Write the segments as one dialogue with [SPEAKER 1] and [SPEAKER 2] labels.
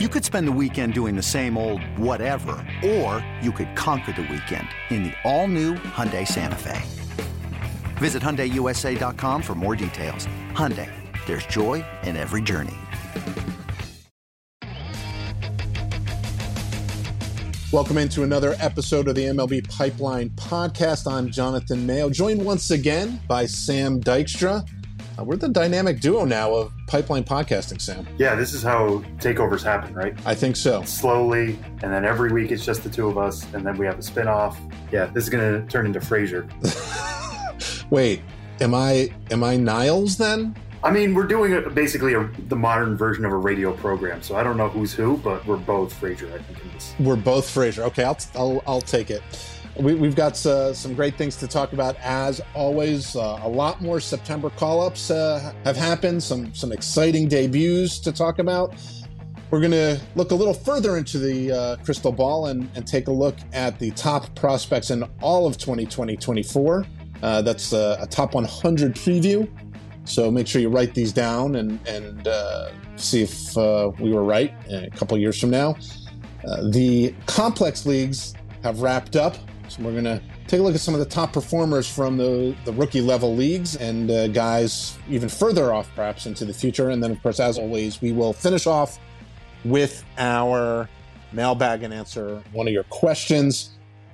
[SPEAKER 1] You could spend the weekend doing the same old whatever, or you could conquer the weekend in the all-new Hyundai Santa Fe. Visit HyundaiUSA.com for more details. Hyundai, there's joy in every journey.
[SPEAKER 2] Welcome into another episode of the MLB Pipeline Podcast. I'm Jonathan Mayo, joined once again by Sam Dykstra. Uh, we're the dynamic duo now of pipeline podcasting, Sam.
[SPEAKER 3] Yeah, this is how takeovers happen, right?
[SPEAKER 2] I think so.
[SPEAKER 3] Slowly, and then every week it's just the two of us, and then we have a spinoff. Yeah, this is going to turn into Frasier.
[SPEAKER 2] Wait, am I am I Niles then?
[SPEAKER 3] I mean, we're doing a, basically a, the modern version of a radio program, so I don't know who's who, but we're both Frasier. I think in this.
[SPEAKER 2] We're both Frasier. Okay, I'll I'll, I'll take it. We, have got uh, some great things to talk about as always. Uh, a lot more September call ups uh, have happened, some, some exciting debuts to talk about. We're going to look a little further into the uh, crystal ball and, and, take a look at the top prospects in all of 2020 24. Uh, that's a, a, top 100 preview. So make sure you write these down and, and uh, see if we were right a couple years from now. the complex leagues have wrapped up. So we're going to take a look at some of the top performers from the, the rookie level leagues and uh, guys even further off perhaps into the future. And then, of course, as always, we will finish off with our mailbag and answer one of your questions.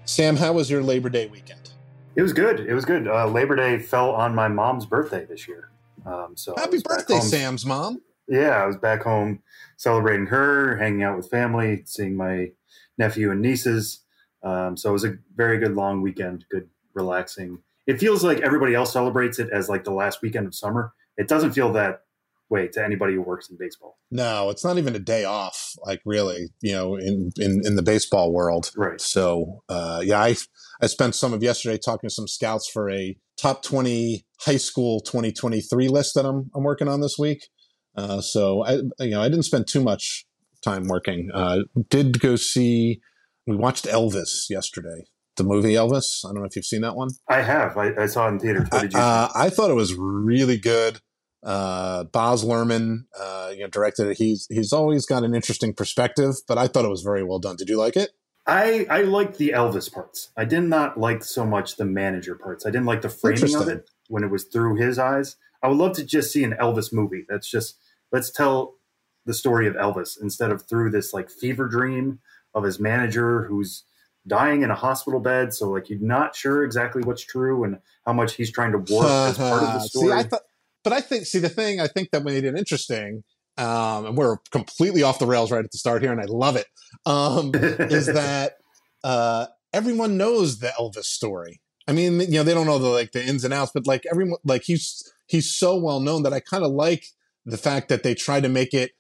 [SPEAKER 2] Sam, how was your Labor Day weekend?
[SPEAKER 3] It was good. It was good. Uh, Labor Day fell on my mom's birthday this year. Um, so
[SPEAKER 2] happy birthday, Sam's mom.
[SPEAKER 3] Yeah, I was back home celebrating her, hanging out with family, seeing my nephew and nieces. Um, so it was a very good long weekend, good relaxing. It feels like everybody else celebrates it as like the last weekend of summer. It doesn't feel that way to anybody who works in baseball.
[SPEAKER 2] No, it's not even a day off. Like really, you know, in in, in the baseball world.
[SPEAKER 3] Right.
[SPEAKER 2] So uh, yeah, I I spent some of yesterday talking to some scouts for a top twenty high school 2023 list that I'm I'm working on this week. Uh, so I you know I didn't spend too much time working. Uh, did go see we watched Elvis yesterday. The movie Elvis. I don't know if you've seen that one.
[SPEAKER 3] I have. I, I saw it in theaters. What did you?
[SPEAKER 2] Uh, I thought it was really good. Uh, Baz Luhrmann, uh, you know, directed it. He's he's always got an interesting perspective, but I thought it was very well done. Did you like it?
[SPEAKER 3] I I liked the Elvis parts. I did not like so much the manager parts. I didn't like the framing of it when it was through his eyes. I would love to just see an Elvis movie. That's just let's tell the story of Elvis instead of through this like fever dream of his manager who's dying in a hospital bed. So like you're not sure exactly what's true and how much he's trying to warp as part of the story.
[SPEAKER 2] see, I thought, but I think see the thing I think that made it interesting. Um, and we're completely off the rails right at the start here, and I love it. Um, is that uh, everyone knows the Elvis story? I mean, you know, they don't know the like the ins and outs, but like everyone, like he's he's so well known that I kind of like the fact that they try to make it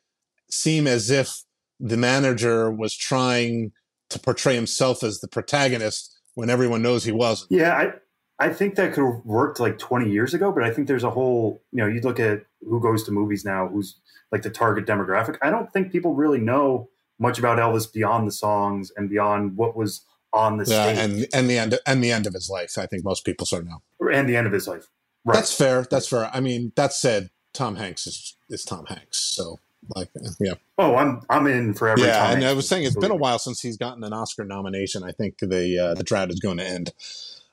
[SPEAKER 2] seem as if the manager was trying to portray himself as the protagonist when everyone knows he wasn't.
[SPEAKER 3] Yeah, I I think that could have worked like 20 years ago, but I think there's a whole, you know, you look at who goes to movies now, who's like the target demographic. I don't think people really know much about Elvis beyond the songs and beyond what was on the yeah,
[SPEAKER 2] stage. and and the end and the end of his life. I think most people sort of know.
[SPEAKER 3] And the end of his life.
[SPEAKER 2] Right. That's fair. That's fair. I mean, that said, Tom Hanks is is Tom Hanks. So like, yeah.
[SPEAKER 3] Oh, I'm I'm in for every.
[SPEAKER 2] Yeah, and I was saying it's been a while since he's gotten an Oscar nomination. I think the uh, the drought is going to end.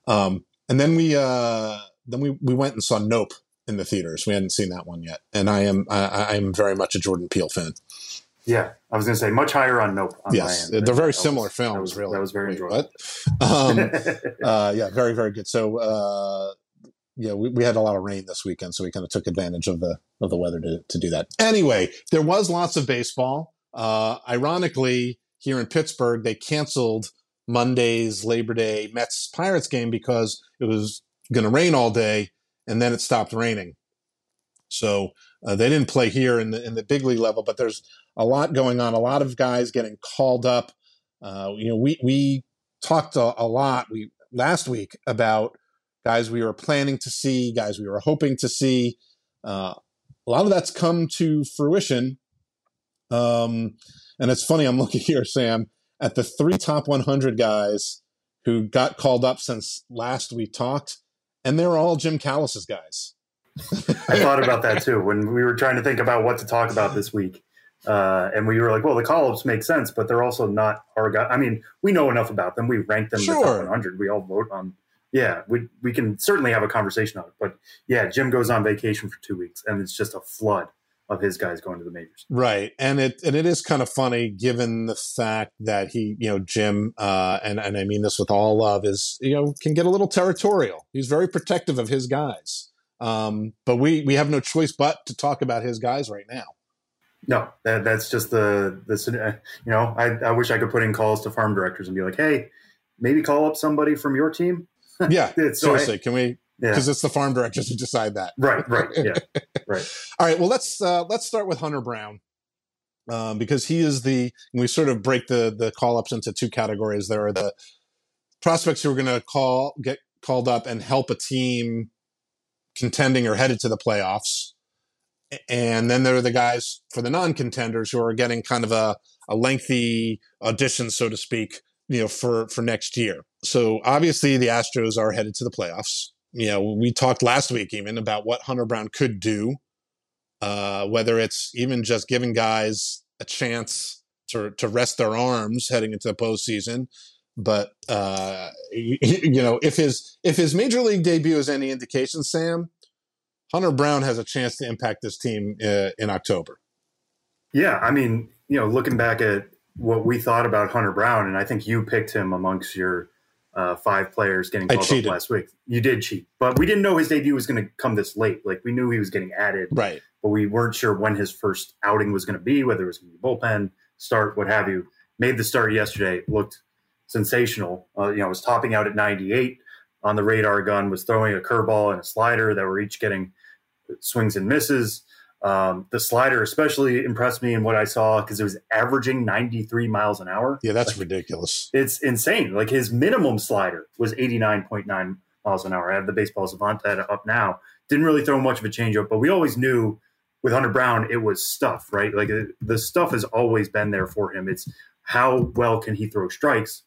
[SPEAKER 2] Um, and then we uh, then we we went and saw Nope in the theaters. We hadn't seen that one yet, and I am I, I am very much a Jordan Peele fan.
[SPEAKER 3] Yeah, I was going to say much higher on Nope. On
[SPEAKER 2] yes, they're very similar
[SPEAKER 3] was,
[SPEAKER 2] films.
[SPEAKER 3] That was,
[SPEAKER 2] really,
[SPEAKER 3] that was very enjoyable.
[SPEAKER 2] Um, uh, yeah, very very good. So uh, yeah, we, we had a lot of rain this weekend, so we kind of took advantage of the of the weather to, to do that. Anyway, there was lots of baseball. Uh, ironically, here in Pittsburgh, they canceled Monday's Labor Day Mets Pirates game because it was going to rain all day, and then it stopped raining. So uh, they didn't play here in the in the big league level, but there's a lot going on. A lot of guys getting called up. Uh, you know, we we talked a, a lot we last week about guys we were planning to see, guys we were hoping to see. Uh, a lot of that's come to fruition. Um, and it's funny, I'm looking here, Sam, at the three top 100 guys who got called up since last we talked, and they're all Jim Callis's guys.
[SPEAKER 3] I thought about that too when we were trying to think about what to talk about this week. Uh, and we were like, well, the call ups make sense, but they're also not our guy. I mean, we know enough about them. We rank them sure. the top 100. We all vote on. Yeah, we we can certainly have a conversation on it. But yeah, Jim goes on vacation for two weeks, and it's just a flood of his guys going to the majors.
[SPEAKER 2] Right, and it and it is kind of funny given the fact that he, you know, Jim, uh, and and I mean this with all love, is you know can get a little territorial. He's very protective of his guys, um, but we we have no choice but to talk about his guys right now.
[SPEAKER 3] No, that, that's just the the you know I, I wish I could put in calls to farm directors and be like, hey, maybe call up somebody from your team.
[SPEAKER 2] Yeah, so seriously, I, can we? Because yeah. it's the farm directors who decide that.
[SPEAKER 3] Right, right, yeah, right.
[SPEAKER 2] All right, well let's uh, let's start with Hunter Brown. Um, because he is the we sort of break the the call ups into two categories. There are the prospects who are going to call get called up and help a team contending or headed to the playoffs and then there are the guys for the non-contenders who are getting kind of a, a lengthy audition, so to speak, you know, for for next year. So obviously the Astros are headed to the playoffs. You know, we talked last week even about what Hunter Brown could do, uh, whether it's even just giving guys a chance to to rest their arms heading into the postseason. But uh, you, know, if his if his major league debut is any indication, Sam, Hunter Brown has a chance to impact this team uh, in October.
[SPEAKER 3] Yeah, I mean, you know, looking back at what we thought about Hunter Brown, and I think you picked him amongst your uh, five players getting called up last week. You did cheat, but we didn't know his debut was going to come this late. Like we knew he was getting added,
[SPEAKER 2] right?
[SPEAKER 3] But we weren't sure when his first outing was going to be, whether it was going to be bullpen start, what have you. Made the start yesterday, looked sensational. Uh, you know, was topping out at 98 on the radar gun, was throwing a curveball and a slider that were each getting swings and misses. Um, the slider especially impressed me in what I saw because it was averaging 93 miles an hour.
[SPEAKER 2] Yeah, that's like, ridiculous.
[SPEAKER 3] It's insane. Like his minimum slider was 89.9 miles an hour. I have the baseball savant up now. Didn't really throw much of a changeup, but we always knew with Hunter Brown it was stuff, right? Like the stuff has always been there for him. It's how well can he throw strikes?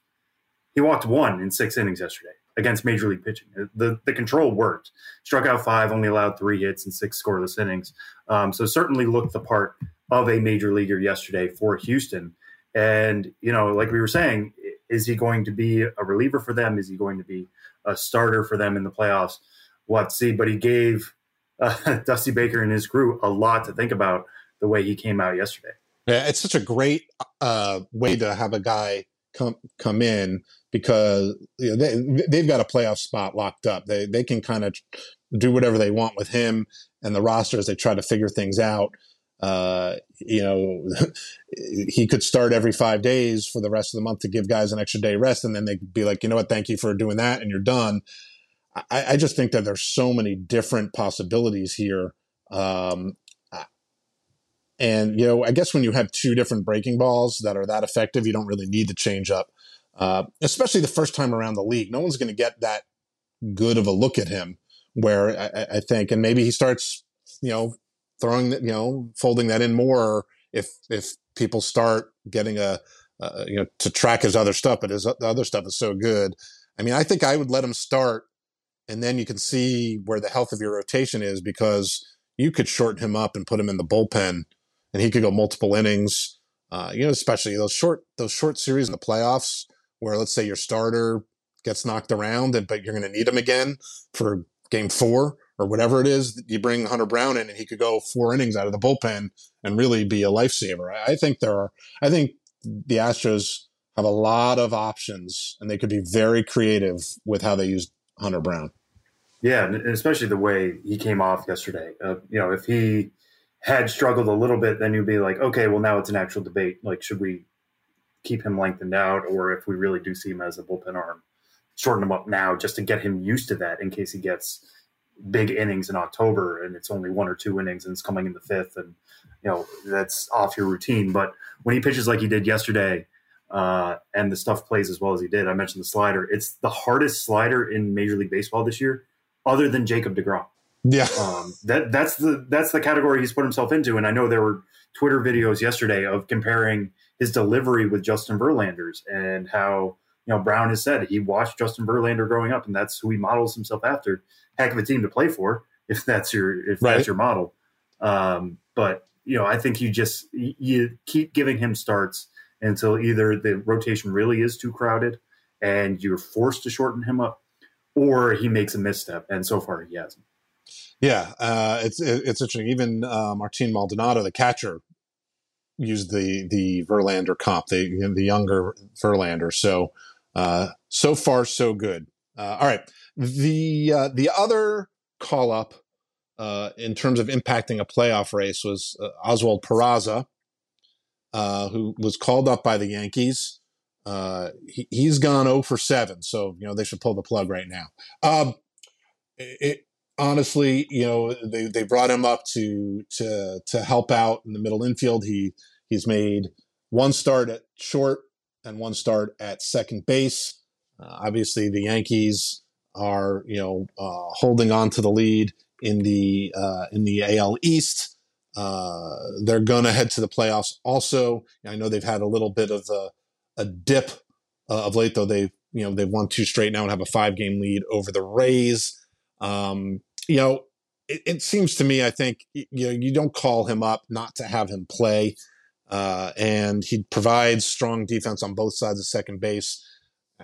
[SPEAKER 3] He walked one in six innings yesterday against major league pitching. The the control worked. Struck out five, only allowed three hits and six scoreless innings. Um, so certainly looked the part of a major leaguer yesterday for Houston. And you know, like we were saying, is he going to be a reliever for them? Is he going to be a starter for them in the playoffs? We'll see. But he gave uh, Dusty Baker and his crew a lot to think about the way he came out yesterday.
[SPEAKER 2] Yeah, it's such a great uh, way to have a guy come come in because you know, they they've got a playoff spot locked up. They they can kind of do whatever they want with him and the roster as they try to figure things out. Uh, you know, he could start every five days for the rest of the month to give guys an extra day rest, and then they'd be like, you know what, thank you for doing that, and you're done. I, I just think that there's so many different possibilities here. Um, and you know, I guess when you have two different breaking balls that are that effective, you don't really need to change up uh, especially the first time around the league. No one's going to get that good of a look at him. Where I, I, think, and maybe he starts, you know, throwing that, you know, folding that in more if if people start getting a, uh, you know, to track his other stuff. But his other stuff is so good. I mean, I think I would let him start, and then you can see where the health of your rotation is because you could shorten him up and put him in the bullpen, and he could go multiple innings. Uh, you know, especially those short those short series in the playoffs where let's say your starter gets knocked around, and but you're going to need him again for game four or whatever it is. You bring Hunter Brown in, and he could go four innings out of the bullpen and really be a lifesaver. I think there are. I think the Astros have a lot of options, and they could be very creative with how they use Hunter Brown.
[SPEAKER 3] Yeah, and especially the way he came off yesterday. Uh, you know, if he had struggled a little bit, then you'd be like, okay, well now it's an actual debate. Like, should we keep him lengthened out, or if we really do see him as a bullpen arm, shorten him up now just to get him used to that in case he gets big innings in October and it's only one or two innings and it's coming in the fifth and you know that's off your routine. But when he pitches like he did yesterday, uh, and the stuff plays as well as he did, I mentioned the slider. It's the hardest slider in Major League Baseball this year, other than Jacob Degrom.
[SPEAKER 2] Yeah,
[SPEAKER 3] um, that that's the that's the category he's put himself into. And I know there were Twitter videos yesterday of comparing his delivery with Justin Verlander's and how you know Brown has said he watched Justin Verlander growing up and that's who he models himself after. Heck of a team to play for if that's your if right. that's your model. Um, but you know, I think you just you keep giving him starts until either the rotation really is too crowded and you're forced to shorten him up, or he makes a misstep. And so far, he hasn't.
[SPEAKER 2] Yeah, uh, it's it's interesting. Even uh, Martin Maldonado, the catcher, used the the Verlander comp, the the younger Verlander. So uh, so far, so good. Uh, all right, the uh, the other call up uh, in terms of impacting a playoff race was uh, Oswald Peraza, uh, who was called up by the Yankees. he, has gone 0 for 7, so you know they should pull the plug right now. Um, it, honestly, you know they, they brought him up to to to help out in the middle infield. He he's made one start at short and one start at second base. Uh, obviously, the Yankees are you know uh, holding on to the lead in the uh, in the AL East. Uh, they're going to head to the playoffs. Also, I know they've had a little bit of a, a dip uh, of late, though. They've you know they've won two straight now and have a five game lead over the Rays. Um, you know, it, it, seems to me, I think you know you don't call him up not to have him play. Uh, and he provides strong defense on both sides of second base.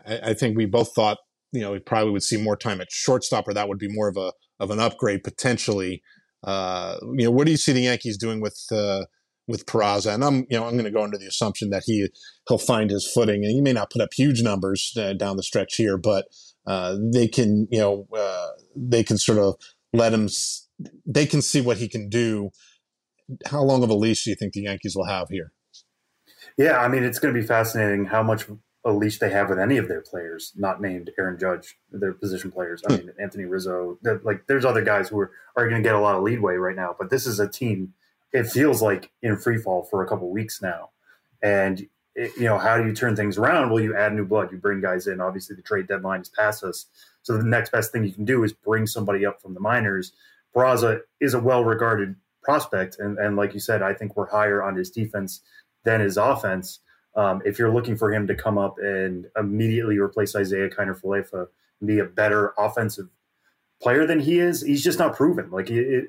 [SPEAKER 2] I, I, think we both thought, you know, we probably would see more time at shortstop, or that would be more of a of an upgrade potentially. Uh, you know, what do you see the Yankees doing with uh, with Peraza? And I'm, you know, I'm going to go under the assumption that he he'll find his footing, and he may not put up huge numbers uh, down the stretch here, but uh, they can, you know, uh, they can sort of let him. They can see what he can do how long of a leash do you think the Yankees will have here?
[SPEAKER 3] Yeah, I mean, it's going to be fascinating how much a leash they have with any of their players, not named Aaron Judge, their position players. I hmm. mean, Anthony Rizzo. Like, there's other guys who are, are going to get a lot of leadway right now, but this is a team. It feels like in free fall for a couple weeks now, and it, you know how do you turn things around? Well, you add new blood, you bring guys in. Obviously, the trade deadline is past us, so the next best thing you can do is bring somebody up from the minors. Peraza is a well-regarded prospect. And, and like you said, I think we're higher on his defense than his offense. Um, if you're looking for him to come up and immediately replace Isiah Kiner Falefa and be a better offensive player than he is, he's just not proven. Like it, it,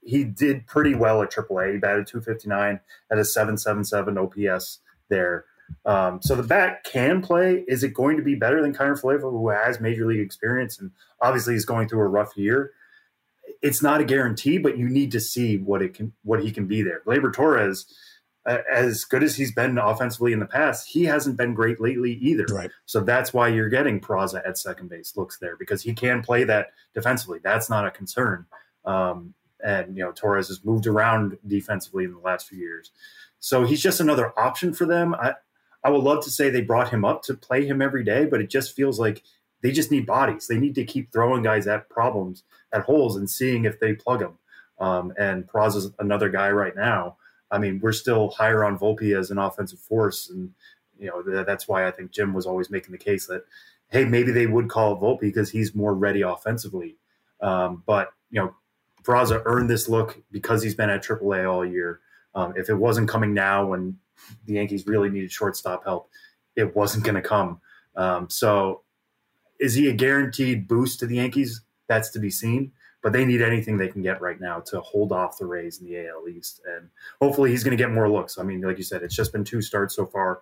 [SPEAKER 3] he did pretty well at AAA. He batted 259 at a 777 OPS there. Um, so the bat can play. Is it going to be better than Kiner Falefa, who has major league experience and obviously is going through a rough year? it's not a guarantee, but you need to see what it can, what he can be there. Gleyber Torres, uh, as good as he's been offensively in the past, he hasn't been great lately either.
[SPEAKER 2] Right.
[SPEAKER 3] So that's why you're getting Peraza at second base looks there because he can play that defensively. That's not a concern. Um, and you know Torres has moved around defensively in the last few years, so he's just another option for them. I I would love to say they brought him up to play him every day, but it just feels like they just need bodies. They need to keep throwing guys at problems, at holes, and seeing if they plug them. Um, and Peraza's another guy right now. I mean, we're still higher on Volpe as an offensive force, and you know that's why I think Jim was always making the case that hey, maybe they would call Volpe because he's more ready offensively. Um, but you know, Peraza earned this look because he's been at AAA all year. Um, if it wasn't coming now when the Yankees really needed shortstop help, it wasn't going to come. Um, so is he a guaranteed boost to the Yankees? That's to be seen. But they need anything they can get right now to hold off the Rays in the AL East, and hopefully he's going to get more looks. I mean, like you said, it's just been two starts so far,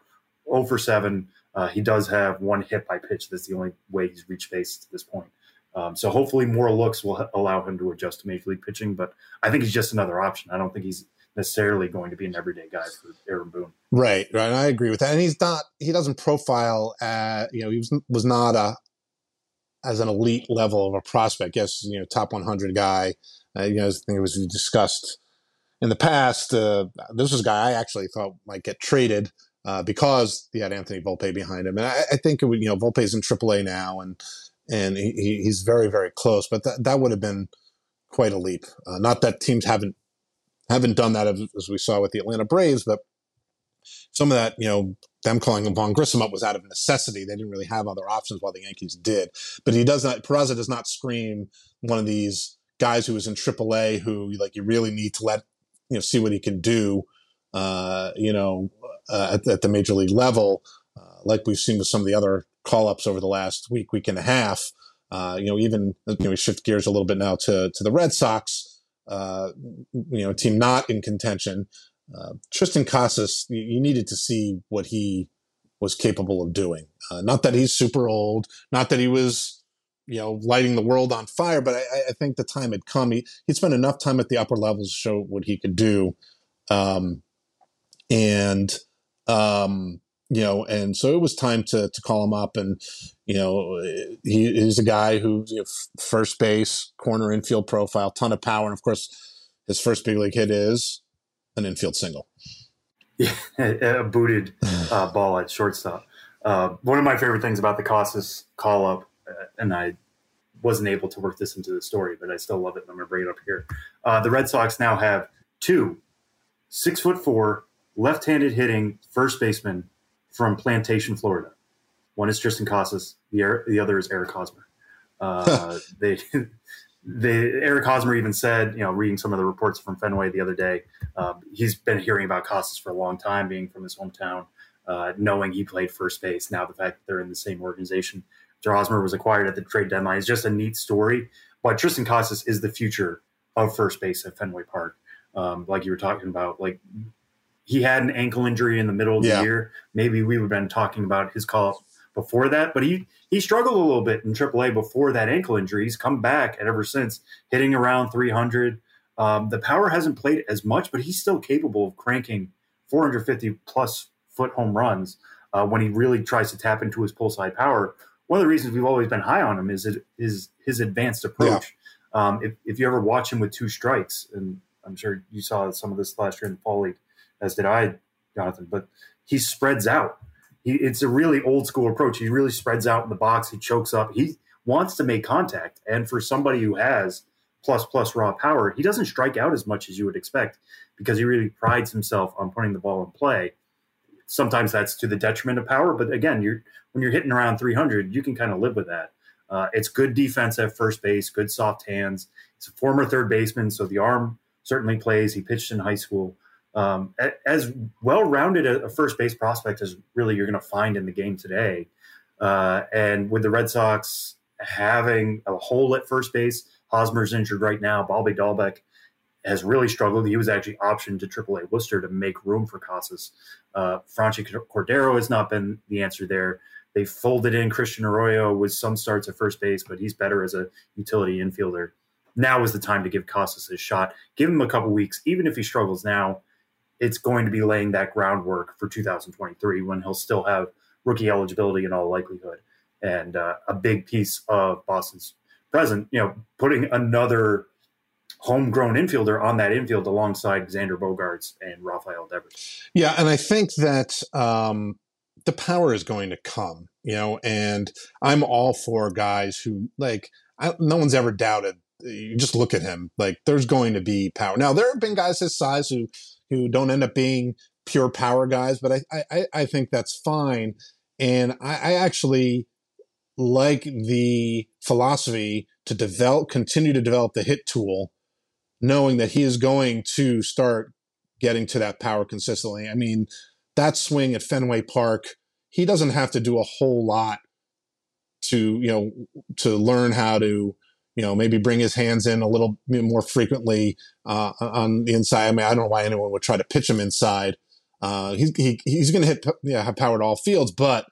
[SPEAKER 3] 0 for seven. Uh, he does have one hit by pitch. That's the only way he's reached base to this point. Um, so hopefully more looks will allow him to adjust to major league pitching. But I think he's just another option. I don't think he's necessarily going to be an everyday guy for Aaron Boone.
[SPEAKER 2] Right, right. I agree with that. And he's not. He doesn't profile. At, you know, he was was not a as an elite level of a prospect. Yes, you know, top 100 guy. Uh, you know, I think it was discussed in the past. Uh, this was a guy I actually thought might get traded uh, because he had Anthony Volpe behind him, and I, I think it would. You know, Volpe's in AAA now, and and he, he's very very close. But that that would have been quite a leap. Uh, not that teams haven't haven't done that as, we saw with the Atlanta Braves, but some of that, you know, them calling Vaughn Grissom up was out of necessity. They didn't really have other options while the Yankees did. But he does not, Peraza does not scream one of these guys who is in AAA who like you really need to let, you know, see what he can do, uh, you know, uh, at, at, the major league level, uh, like we've seen with some of the other call ups over the last week, week and a half. Uh, you know, even, you know, we shift gears a little bit now to, to the Red Sox. Uh, you know, team not in contention. Uh, Triston Casas, you, you, needed to see what he was capable of doing. Uh, not that he's super old, not that he was, you know, lighting the world on fire, but I, I think the time had come. He, he'd spent enough time at the upper levels to show what he could do. Um, and, um, you know, and so it was time to to call him up, and you know, he is a guy who's you know, first base, corner, infield profile, ton of power, and of course, his first big league hit is an infield single.
[SPEAKER 3] Yeah, a booted uh, ball at shortstop. Uh, one of my favorite things about the Casas call up, uh, and I wasn't able to work this into the story, but I still love it. And I'm going to bring it up here. Uh, the Red Sox now have two six foot four left-handed hitting first baseman from Plantation, Florida. One is Triston Casas. The the other is Eric Hosmer. Uh, they, they Eric Hosmer even said, you know, reading some of the reports from Fenway the other day, uh, he's been hearing about Casas for a long time, being from his hometown, uh, knowing he played first base. Now the fact that they're in the same organization, Joe Hosmer was acquired at the trade deadline is just a neat story. But Triston Casas is the future of first base at Fenway Park. Um, like you were talking about, like he had an ankle injury in the middle of yeah. the year. Maybe we would have been talking about his call up before that, but he he struggled a little bit in AAA before that ankle injury. He's come back and ever since, hitting around 300. Um, the power hasn't played as much, but he's still capable of cranking 450 plus foot home runs uh, when he really tries to tap into his pull side power. One of the reasons we've always been high on him is it, is his advanced approach. Yeah. Um, if, if you ever watch him with two strikes, and I'm sure you saw some of this last year in the fall league, as did I, Jonathan. But he spreads out. He, it's a really old school approach. He really spreads out in the box. He chokes up. He wants to make contact. And for somebody who has plus plus raw power, he doesn't strike out as much as you would expect because he really prides himself on putting the ball in play. Sometimes that's to the detriment of power, but again, you're when you're hitting around 300, you can kind of live with that. Uh, it's good defense at first base, good soft hands. He's a former third baseman, so the arm certainly plays. He pitched in high school um, as well-rounded a, first base prospect as really you're going to find in the game today. Uh, and with the Red Sox having a hole at first base, Hosmer's injured right now. Bobby Dalbec has really struggled. He was actually optioned to AAA Worcester to make room for Casas. Uh, Franchy Cordero has not been the answer there. They folded in Christian Arroyo with some starts at first base, but he's better as a utility infielder. Now is the time to give Casas a shot. Give him a couple weeks, even if he struggles now it's going to be laying that groundwork for 2023 when he'll still have rookie eligibility in all likelihood. And uh, a big piece of Boston's present, you know, putting another homegrown infielder on that infield alongside Xander Bogaerts and Rafael Devers.
[SPEAKER 2] Yeah, and I think that um, the power is going to come, you know, and I'm all for guys who like. I, no one's ever doubted. You just look at him; like there's going to be power. Now there have been guys his size who who don't end up being pure power guys, but I I, I think that's fine. And I, I actually like the philosophy to develop, continue to develop the hit tool, knowing that he is going to start getting to that power consistently. I mean, that swing at Fenway Park, he doesn't have to do a whole lot to, you know, to learn how to you know, maybe bring his hands in a little more frequently uh, on the inside. I mean, I don't know why anyone would try to pitch him inside. Uh, he's he, he's going to hit yeah have power at all fields, but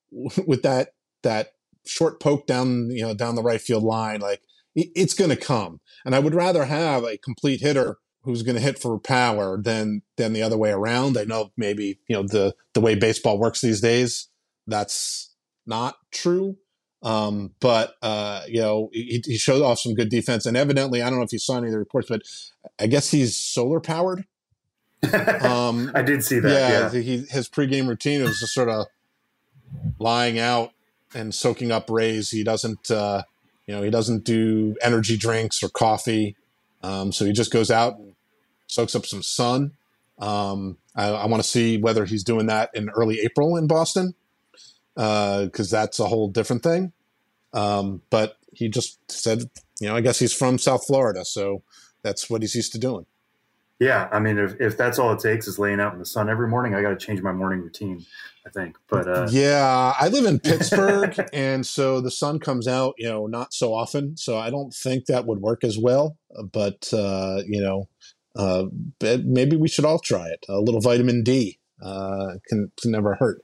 [SPEAKER 2] with that that short poke down you know down the right field line, like it's going to come. And I would rather have a complete hitter who's going to hit for power than than the other way around. I know maybe you know the the way baseball works these days, that's not true. Um, but uh, you know, he, he, showed off some good defense, and evidently, I don't know if you saw any of the reports, but I guess he's solar powered.
[SPEAKER 3] Um, I did see that. Yeah, yeah.
[SPEAKER 2] He, his pregame routine was just sort of lying out and soaking up rays. He doesn't, uh, you know, he doesn't do energy drinks or coffee. Um, so he just goes out and soaks up some sun. Um, I, I want to see whether he's doing that in early April in Boston because uh, that's a whole different thing. Um, but he just said, you know, I guess he's from South Florida, so that's what he's used to doing.
[SPEAKER 3] Yeah, I mean, if, if that's all it takes is laying out in the sun every morning, I got to change my morning routine. I think, but uh,
[SPEAKER 2] yeah, I live in Pittsburgh, and so the sun comes out, you know, not so often. So I don't think that would work as well. But uh, you know, uh, maybe we should all try it. A little vitamin D uh, can, can never hurt.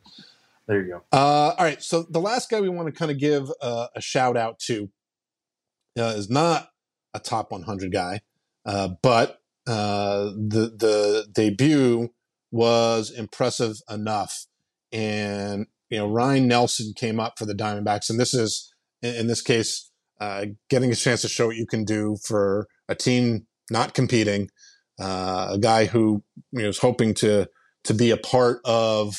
[SPEAKER 3] There you go.
[SPEAKER 2] Uh, all right, so the last guy we want to kind of give uh, a shout out to is not a top 100 guy, but the the debut was impressive enough and you know Ryne Nelson came up for the Diamondbacks, and this is in this case uh, getting a chance to show what you can do for a team not competing, uh, a guy who you know, is hoping to to be a part of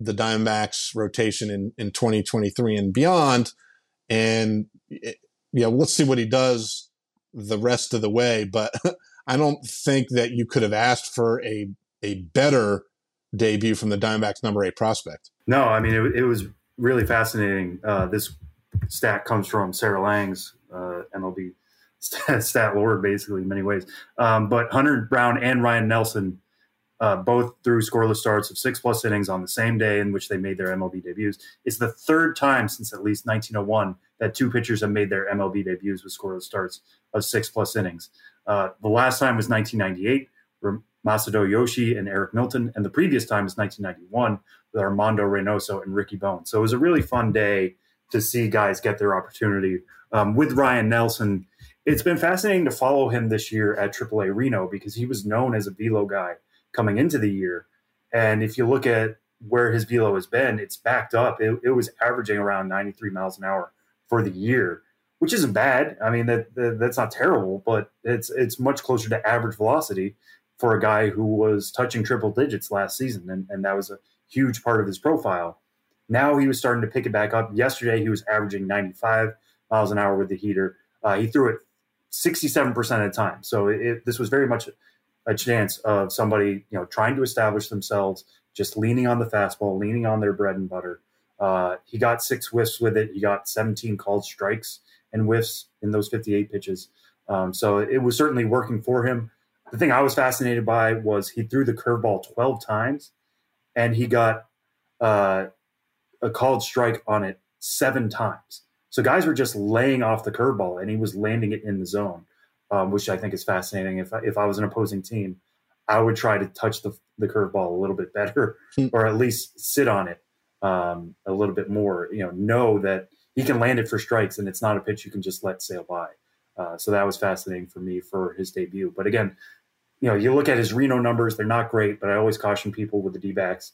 [SPEAKER 2] the Diamondbacks rotation in in 2023 and beyond, and it, you know let's see what he does the rest of the way, but. I don't think that you could have asked for a a better debut from the Diamondbacks number eight prospect.
[SPEAKER 3] No, I mean, it, it was really fascinating. Uh, this stat comes from Sarah Langs, uh, MLB stat, stat lord, basically, in many ways. Um, but Hunter Brown and Ryne Nelson uh, both through scoreless starts of six plus innings on the same day in which they made their MLB debuts. It's the third time since at least 1901 that two pitchers have made their MLB debuts with scoreless starts of six plus innings. Uh, the last time was 1998, Masahiro Yoshii and Eric Milton, and the previous time was 1991 with Armando Reynoso and Ricky Bone. So it was a really fun day to see guys get their opportunity. Um, with Ryne Nelson, it's been fascinating to follow him this year at AAA Reno because he was known as a velo guy coming into the year. And if you look at where his velo has been, it's backed up. It, it was averaging around 93 miles an hour for the year, which isn't bad. I mean, that, that that's not terrible, but it's it's much closer to average velocity for a guy who was touching triple digits last season, and, and that was a huge part of his profile. Now he was starting to pick it back up. Yesterday, he was averaging 95 miles an hour with the heater. Uh, he threw it 67% of the time. So it, this was very much a chance of somebody, you know, trying to establish themselves, just leaning on the fastball, leaning on their bread and butter. Uh, he got six whiffs with it. He got 17 called strikes and whiffs in those 58 pitches. Um, so it was certainly working for him the thing I was fascinated by was he threw the curveball 12 times and he got uh, a called strike on it seven times. So guys were just laying off the curveball and he was landing it in the zone, um, which I think is fascinating. If I, if I was an opposing team, I would try to touch the, the curveball a little bit better hmm. or at least sit on it um, a little bit more. You know, know that he can land it for strikes and it's not a pitch you can just let sail by. Uh, so that was fascinating for me for his debut. But again, you know, you look at his Reno numbers, they're not great, but I always caution people with the D backs.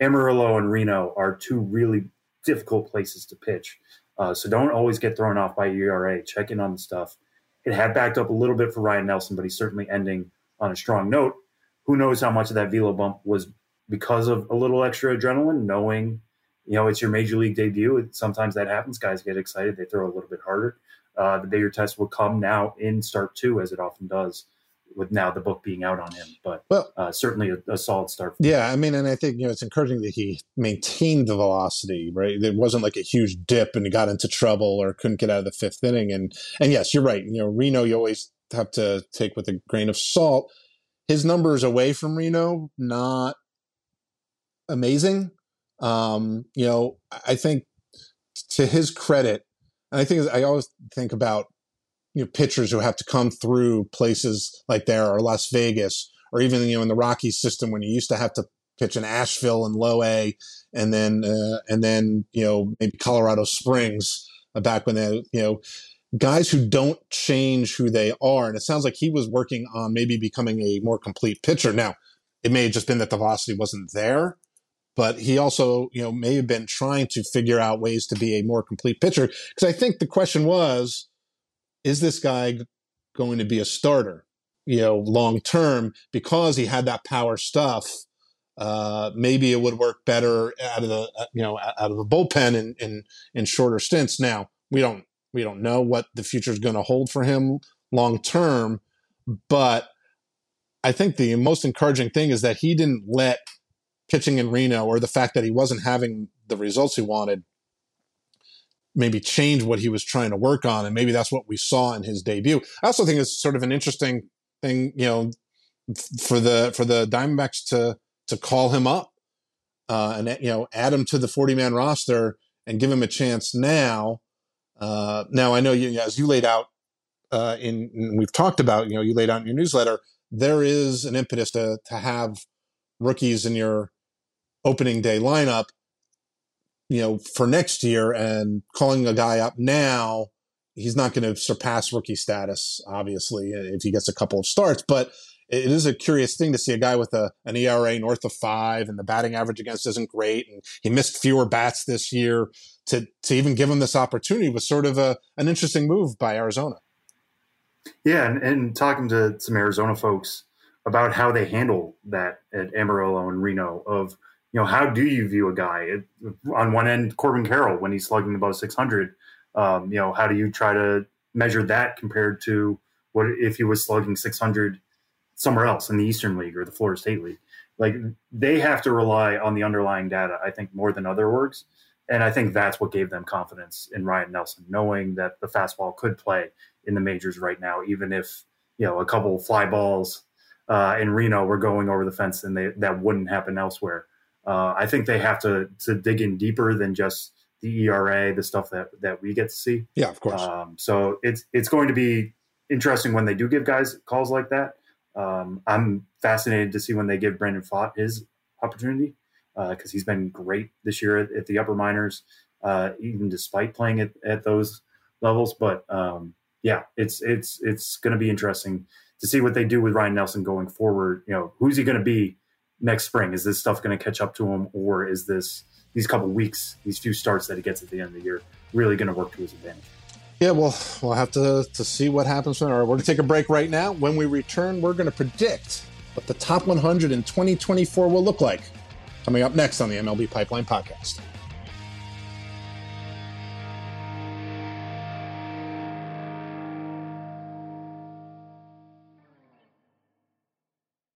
[SPEAKER 3] Amarillo and Reno are two really difficult places to pitch. Uh, so don't always get thrown off by ERA. Check in on the stuff. It had backed up a little bit for Ryne Nelson, but he's certainly ending on a strong note. Who knows how much of that velo bump was because of a little extra adrenaline, knowing, you know, it's your major league debut. Sometimes that happens. Guys get excited. They throw a little bit harder. Uh, the bigger test will come now in start two, as it often does with now the book being out on him. But well, uh, certainly a, a, solid start.
[SPEAKER 2] yeah, I mean, and I think you know it's encouraging that he maintained the velocity. Right, it wasn't like a huge dip and he got into trouble or couldn't get out of the fifth inning. And and yes, you're right. You know, Reno, you always have to take with a grain of salt. His numbers away from Reno not amazing. Um, you know, I think to his credit, and I think I always think about you know pitchers who have to come through places like there or Las Vegas or even you know in the Rockies system when you used to have to pitch in Asheville and Low A and then uh, and then you know maybe Colorado Springs uh, back when they you know guys who don't change who they are. And it sounds like he was working on maybe becoming a more complete pitcher. Now it may have just been that the velocity wasn't there but he also you know may have been trying to figure out ways to be a more complete pitcher. Because I think the question was is this guy going to be a starter, you know, long term because he had that power stuff? Uh, maybe it would work better out of the uh, you know out of the bullpen in, in in shorter stints. Now we don't we don't know what the future is going to hold for him long term, but I think the most encouraging thing is that he didn't let pitching in Reno or the fact that he wasn't having the results he wanted maybe change what he was trying to work on. And maybe that's what we saw in his debut. I also think it's sort of an interesting thing, you know, for the for the Diamondbacks to to call him up uh, and you know add him to the 40 man roster and give him a chance now. Uh, now I know you as you laid out uh, in, in we've talked about you know you laid out in your newsletter there is an impetus to to have rookies in your opening day lineup you know for next year and calling a guy up now he's not going to surpass rookie status obviously if he gets a couple of starts but it is a curious thing to see a guy with a, an ERA north of five and the batting average against isn't great. And he missed fewer bats this year to, to even give him this opportunity was sort of a, an interesting move by Arizona.
[SPEAKER 3] Yeah. And, and talking to some Arizona folks about how they handle that at Amarillo and Reno of, you know, how do you view a guy on one end, Corbin Carroll, when he's slugging above 600, um, you know, how do you try to measure that compared to what if he was slugging 600 somewhere else in the Eastern League or the Florida State League. Like they have to rely on the underlying data, I think, more than other orgs. And I think that's what gave them confidence in Ryne Nelson, knowing that the fastball could play in the majors right now, even if, you know, a couple fly balls uh, in Reno were going over the fence and they, that wouldn't happen elsewhere. Uh, I think they have to, to dig in deeper than just the ERA, the stuff that, that we get to see.
[SPEAKER 2] Yeah, of course.
[SPEAKER 3] Um, so it's, it's going to be interesting when they do give guys calls like that um, I'm fascinated to see when they give Brandon Pfaadt his opportunity because uh, he's been great this year at, at the upper minors, uh, even despite playing at, at those levels. But um, yeah, it's it's it's going to be interesting to see what they do with Ryne Nelson going forward. You know, who's he going to be next spring? Is this stuff going to catch up to him, or is this these couple weeks, these few starts that he gets at the end of the year, really going to work to his advantage?
[SPEAKER 2] Yeah, well, we'll have to, to see what happens. All right, we're going to take a break right now. When we return, we're going to predict what the top 100 in 2024 will look like. Coming up next on the MLB Pipeline Podcast.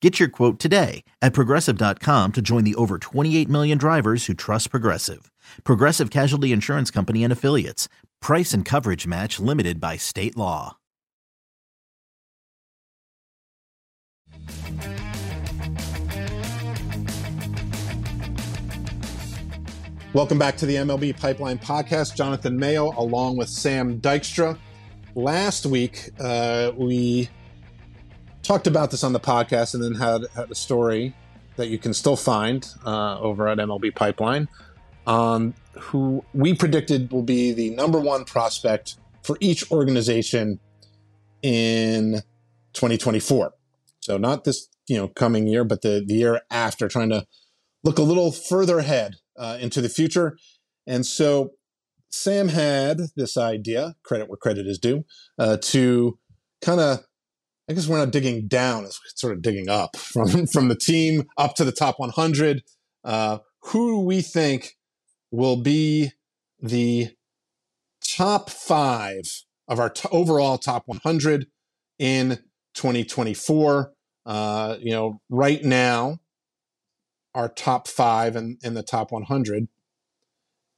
[SPEAKER 4] Get your quote today at progressive.com to join the over 28 million drivers who trust Progressive. Progressive Casualty Insurance Company and Affiliates. Price and coverage match limited by state law.
[SPEAKER 2] Welcome back to the MLB Pipeline Podcast. Jonathan Mayo along with Sam Dykstra. Last week, uh, we talked about this on the podcast and then had, had a story that you can still find uh, over at MLB Pipeline on who we predicted will be the number one prospect for each organization in 2024. So not this you know coming year, but the, the year after, trying to look a little further ahead uh, into the future. And so Sam had this idea, credit where credit is due, uh, to kind of I guess we're not digging down; it's sort of digging up from from the team up to the top 100. Uh, who we think will be the top five of our t- overall top 100 in 2024? Uh, you know, right now, our top five in, in the top 100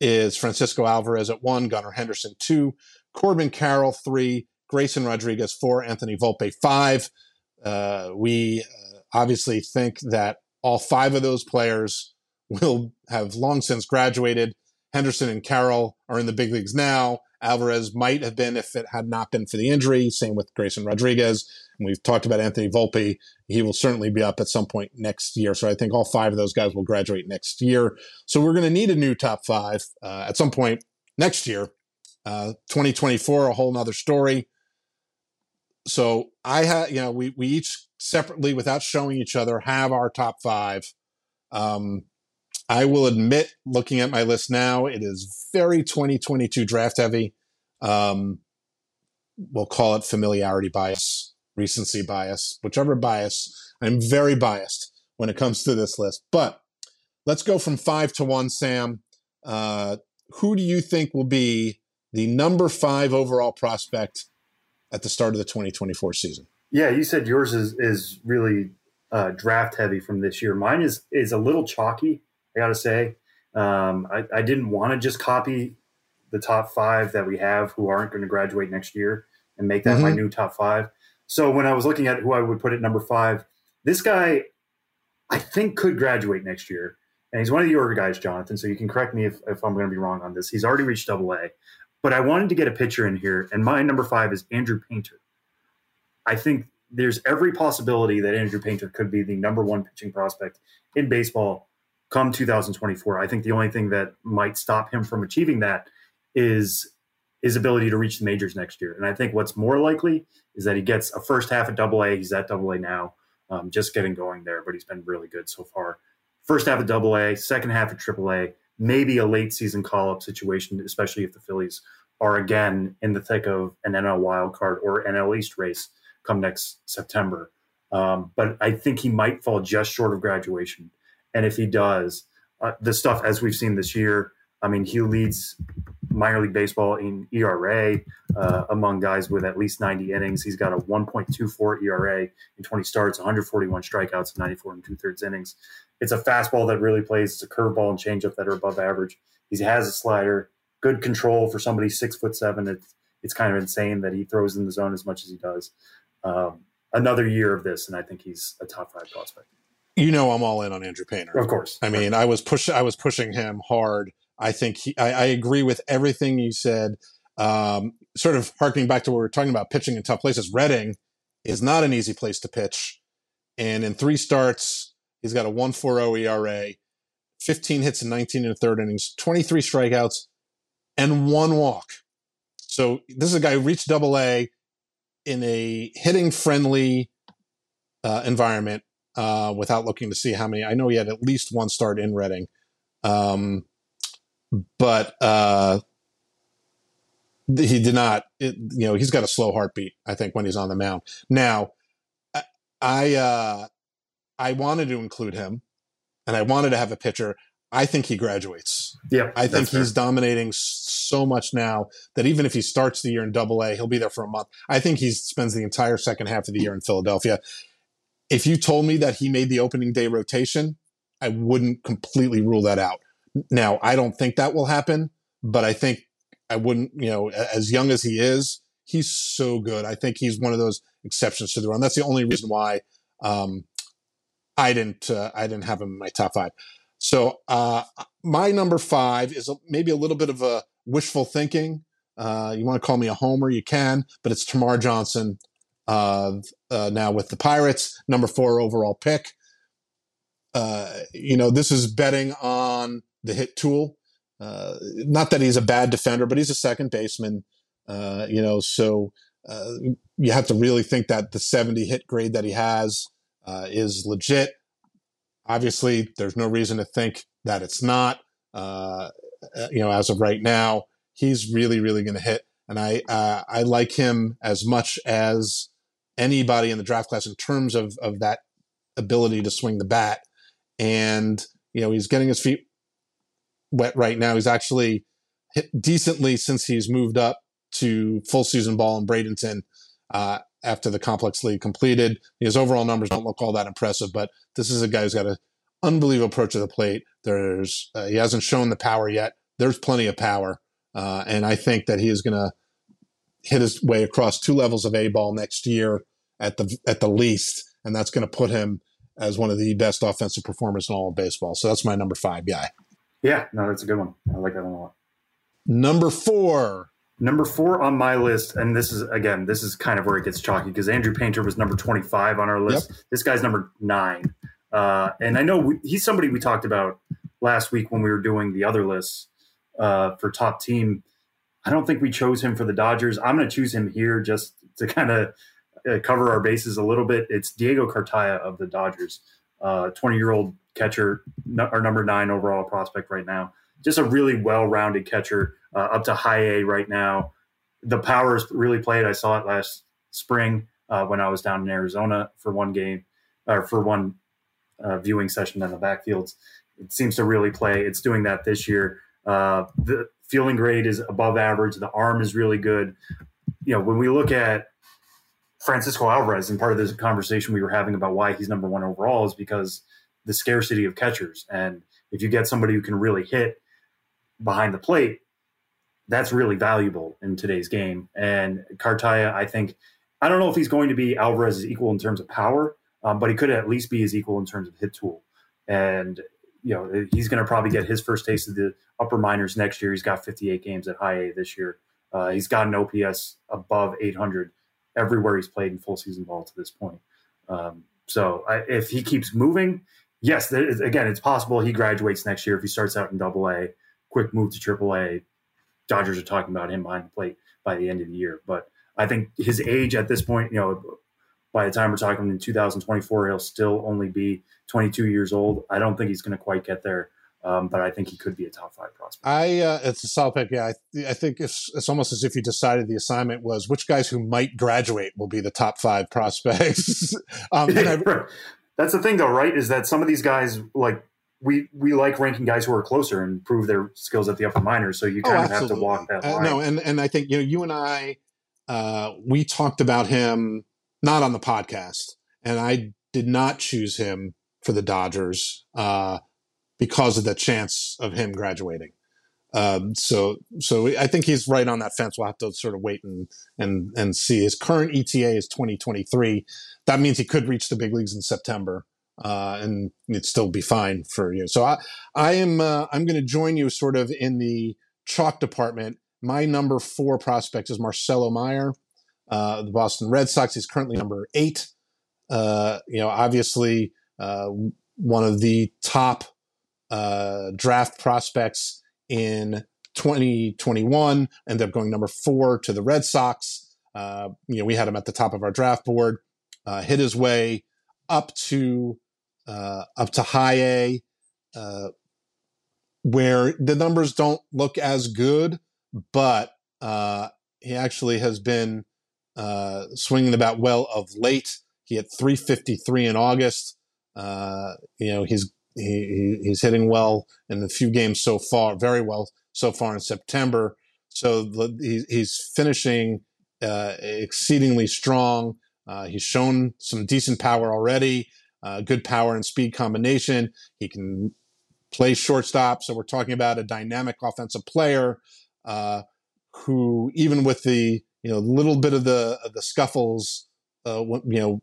[SPEAKER 2] is Francisco Alvarez at one, Gunnar Henderson two, Corbin Carroll three, Grayson Rodriguez four, Anthony Volpe five. Uh, we uh, obviously think that all five of those players will have long since graduated. Henderson and Carroll are in the big leagues now. Alvarez might have been if it had not been for the injury. Same with Grayson Rodriguez. And we've talked about Anthony Volpe. He will certainly be up at some point next year. So I think all five of those guys will graduate next year. So we're going to need a new top five uh, at some point next year. Uh, 2024, a whole nother story. So I have, you know, we, we each separately, without showing each other, have our top five. Um, I will admit, looking at my list now, it is very 2022 draft heavy. Um, we'll call it familiarity bias, recency bias, whichever bias. I'm very biased when it comes to this list. But let's go from five to one, Sam. Uh, who do you think will be the number five overall prospect at the start of the 2024 season?
[SPEAKER 3] Yeah, you said yours is is really uh, draft heavy from this year. Mine is is a little chalky. I got to say. Um, I, I, didn't want to just copy the top five that we have who aren't going to graduate next year and make that mm-hmm. my new top five. So when I was looking at who I would put at number five, this guy I think could graduate next year. And he's one of the younger guys, Jonathan. So you can correct me if, if I'm going to be wrong on this. He's already reached double A. But I wanted to get a picture in here. And my number five is Andrew Painter. I think there's every possibility that Andrew Painter could be the number one pitching prospect in baseball come 2024. I think the only thing that might stop him from achieving that is his ability to reach the majors next year. And I think what's more likely is that he gets a first half at double A. He's at double A now, um, just getting going there, but he's been really good so far. First half at double A, second half at triple A, maybe a late season call up situation, especially if the Phillies are again in the thick of an NL wild card or NL East race come next September. Um, but I think he might fall just short of graduation. And if he does, uh, the stuff as we've seen this year, I mean, he leads minor league baseball in ERA uh, among guys with at least 90 innings. He's got a 1.24 ERA in 20 starts, 141 strikeouts, 94 and two thirds innings. It's a fastball that really plays. It's a curveball and changeup that are above average. He has a slider, good control for somebody six foot seven. It's it's kind of insane that he throws in the zone as much as he does. Um, another year of this, and I think he's a top five prospect
[SPEAKER 2] you know I'm all in on Andrew Painter.
[SPEAKER 3] Of course.
[SPEAKER 2] I mean, I was push I was pushing him hard. I think he, I, I agree with everything you said. Um, sort of harking back to what we were talking about pitching in tough places. Reading is not an easy place to pitch, and in three starts, he's got a 1.40 ERA, 15 hits and 19 in the third innings, 23 strikeouts, and one walk. So this is a guy who reached Double A in a hitting friendly uh, environment uh, without looking to see how many. I know he had at least one start in Reading, um, but uh, he did not. It, you know, he's got a slow heartbeat. I think when he's on the mound. Now, I I, uh, I wanted to include him, and I wanted to have a pitcher. I think he graduates.
[SPEAKER 3] Yeah,
[SPEAKER 2] I think he's fair. dominating so much now that even if he starts the year in Double A, he'll be there for a month. I think he spends the entire second half of the year in Philadelphia if you told me that he made the opening day rotation, I wouldn't completely rule that out. Now, I don't think that will happen, but I think I wouldn't, you know, as young as he is, he's so good. I think he's one of those exceptions to the run. That's the only reason why um, I didn't uh, I didn't have him in my top five. So uh, my number five is maybe a little bit of a wishful thinking. Uh, you want to call me a homer, you can, but it's Termarr Johnson uh, uh, now with the Pirates, number four overall pick. Uh, you know, this is betting on the hit tool. Uh, not that he's a bad defender, but he's a second baseman. Uh, you know, so uh, you have to really think that the 70 hit grade that he has is legit. Obviously, there's no reason to think that it's not. you know, as of right now, he's really, really going to hit and I uh, I like him as much as anybody in the draft class in terms of of that ability to swing the bat. And you know, he's getting his feet wet right now. He's actually hit decently since he's moved up to full season ball in Bradenton. uh, after the complex league completed. His overall numbers don't look all that impressive, but this is a guy who's got an unbelievable approach to the plate. There's uh, he hasn't shown the power yet. There's plenty of power, uh, and I think that he is going to hit his way across two levels of A ball next year at the at the least, and that's going to put him as one of the best offensive performers in all of baseball. So that's my number five guy.
[SPEAKER 3] Yeah, no, that's a good one. I like that one a lot.
[SPEAKER 2] Number four.
[SPEAKER 3] Number four on my list, and this is again, this is kind of where it gets chalky because Andrew Painter was number twenty-five on our list. Yep. This guy's number nine, uh, and I know we, he's somebody we talked about last week when we were doing the other lists uh, for top team. I don't think we chose him for the Dodgers. I'm going to choose him here just to kind of uh, cover our bases a little bit. It's Diego Cartaya of the Dodgers, 20 uh, year old catcher, our number nine overall prospect right now. Just a really well rounded catcher, uh, up to high A right now. The power is really played. I saw it last spring uh, when I was down in Arizona for one game or for one uh, viewing session in the backfields. It seems to really play. It's doing that this year. Uh, the fielding grade is above average. The arm is really good. You know, when we look at Francisco Alvarez, and part of this conversation we were having about why he's number one overall is because the scarcity of catchers. And if you get somebody who can really hit behind the plate, that's really valuable in today's game. And Cartaya, I think, I don't know if he's going to be Alvarez's equal in terms of power, um, but he could at least be his equal in terms of hit tool. And you know he's going to probably get his first taste of the upper minors next year. He's got 58 games at high A this year. Uh, he's got an OPS above 800 everywhere he's played in full season ball to this point. Um, so I, if he keeps moving, yes, again, it's possible he graduates next year if he starts out in Double A, quick move to Triple A. Dodgers are talking about him behind the plate by the end of the year, but I think his age at this point, you know, by the time we're talking in 2024, he'll still only be 22 years old. I don't think he's going to quite get there. Um, but I think he could be a top five prospect.
[SPEAKER 2] I uh, it's a solid pick. Yeah, I, I think it's it's almost as if you decided the assignment was which guys who might graduate will be the top five prospects. um,
[SPEAKER 3] I, That's the thing, though, right? Is that some of these guys like we we like ranking guys who are closer and prove their skills at the upper minors. So you kind oh, of have to walk that line.
[SPEAKER 2] Uh, no, and and I think you know you and I uh, we talked about him not on the podcast, and I did not choose him for the Dodgers. Uh, because of the chance of him graduating. Um, so, so I think he's right on that fence. We'll have to sort of wait and and and see. His current ETA is 2023. That means he could reach the big leagues in September, uh, and it'd still be fine for you. So I, I am uh, I'm going to join you sort of in the chalk department. My number four prospect is Marcelo Meyer, uh, the Boston Red Sox. He's currently number eight. Uh, you know, obviously uh, one of the top uh, draft prospects in 2021, ended up going number four to the Red Sox. Uh, you know, we had him at the top of our draft board. Uh, hit his way up to uh, up to high A, uh, where the numbers don't look as good, but uh, he actually has been uh, swinging bat well of late. He had 353 in August. Uh, you know, he's he, he's hitting well in the few games so far, very well so far in September. So the, he, he's finishing uh, exceedingly strong. Uh, he's shown some decent power already, uh, good power and speed combination. He can play shortstop. So we're talking about a dynamic offensive player uh, who, even with the you know little bit of the of the scuffles, uh, you know,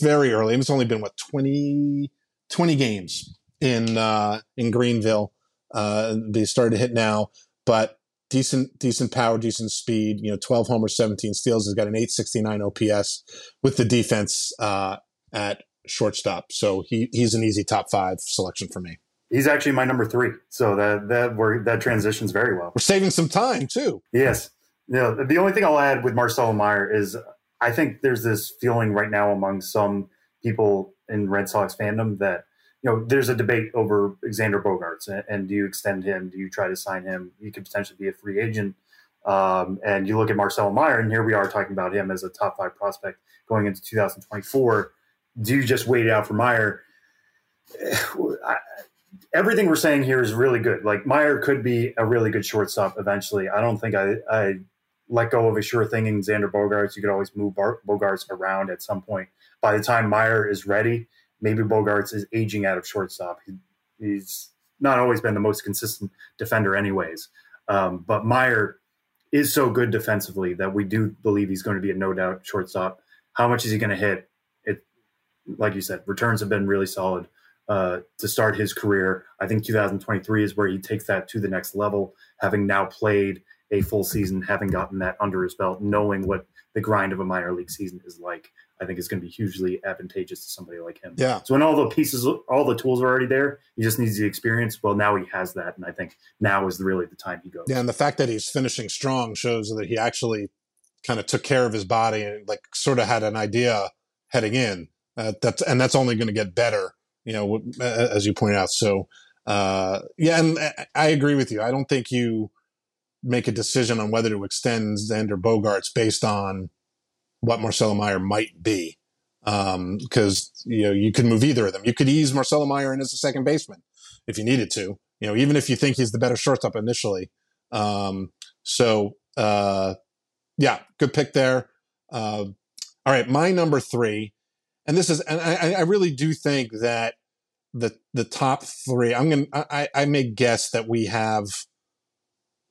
[SPEAKER 2] very early. It's only been what twenty 20 games in uh, in Greenville. Uh, they started to hit now, but decent decent power, decent speed. You know, 12 homers, 17 steals. Has got an 869 OPS with the defense uh, at shortstop. So he he's an easy top five selection for me.
[SPEAKER 3] He's actually my number three. So that that where that transitions very well.
[SPEAKER 2] We're saving some time too.
[SPEAKER 3] Yes. Yeah. The only thing I'll add with Marcelo Meyer is I think there's this feeling right now among some people in Red Sox fandom that you know there's a debate over Xander Bogaerts and, and do you extend him? Do you try to sign him? He could potentially be a free agent. Um, and you look at Marcelo Meyer, and here we are talking about him as a top five prospect going into 2024. Do you just wait it out for Meyer? Everything we're saying here is really good. Like Meyer could be a really good shortstop eventually. I don't think I, I let go of a sure thing in Xander Bogaerts. You could always move Bar- Bogaerts around at some point. By the time Meyer is ready, maybe Bogaerts is aging out of shortstop. He, he's not always been the most consistent defender, anyways. Um, but Meyer is so good defensively that we do believe he's going to be a no doubt shortstop. How much is he going to hit? It, like you said, returns have been really solid uh, to start his career. I think 2023 is where he takes that to the next level, having now played a full season, having gotten that under his belt, knowing what the grind of a minor league season is like. I think is going to be hugely advantageous to somebody like him.
[SPEAKER 2] Yeah.
[SPEAKER 3] So when all the pieces, all the tools are already there, he just needs the experience. Well, now he has that, and I think now is really the time he goes.
[SPEAKER 2] Yeah, and the fact that he's finishing strong shows that he actually kind of took care of his body and like sort of had an idea heading in. Uh, that's and that's only going to get better, you know, as you point out. So, uh, yeah, and I agree with you. I don't think you make a decision on whether to extend Xander Bogaerts based on what Marcelo Meyer might be. Because um, you know you could move either of them. You could ease Marcelo Meyer in as a second baseman if you needed to. You know, even if you think he's the better shortstop initially. Um, so uh, yeah, good pick there. Uh, all right, my number three, and this is, and I, I really do think that the the top three. I'm gonna, I, I may guess that we have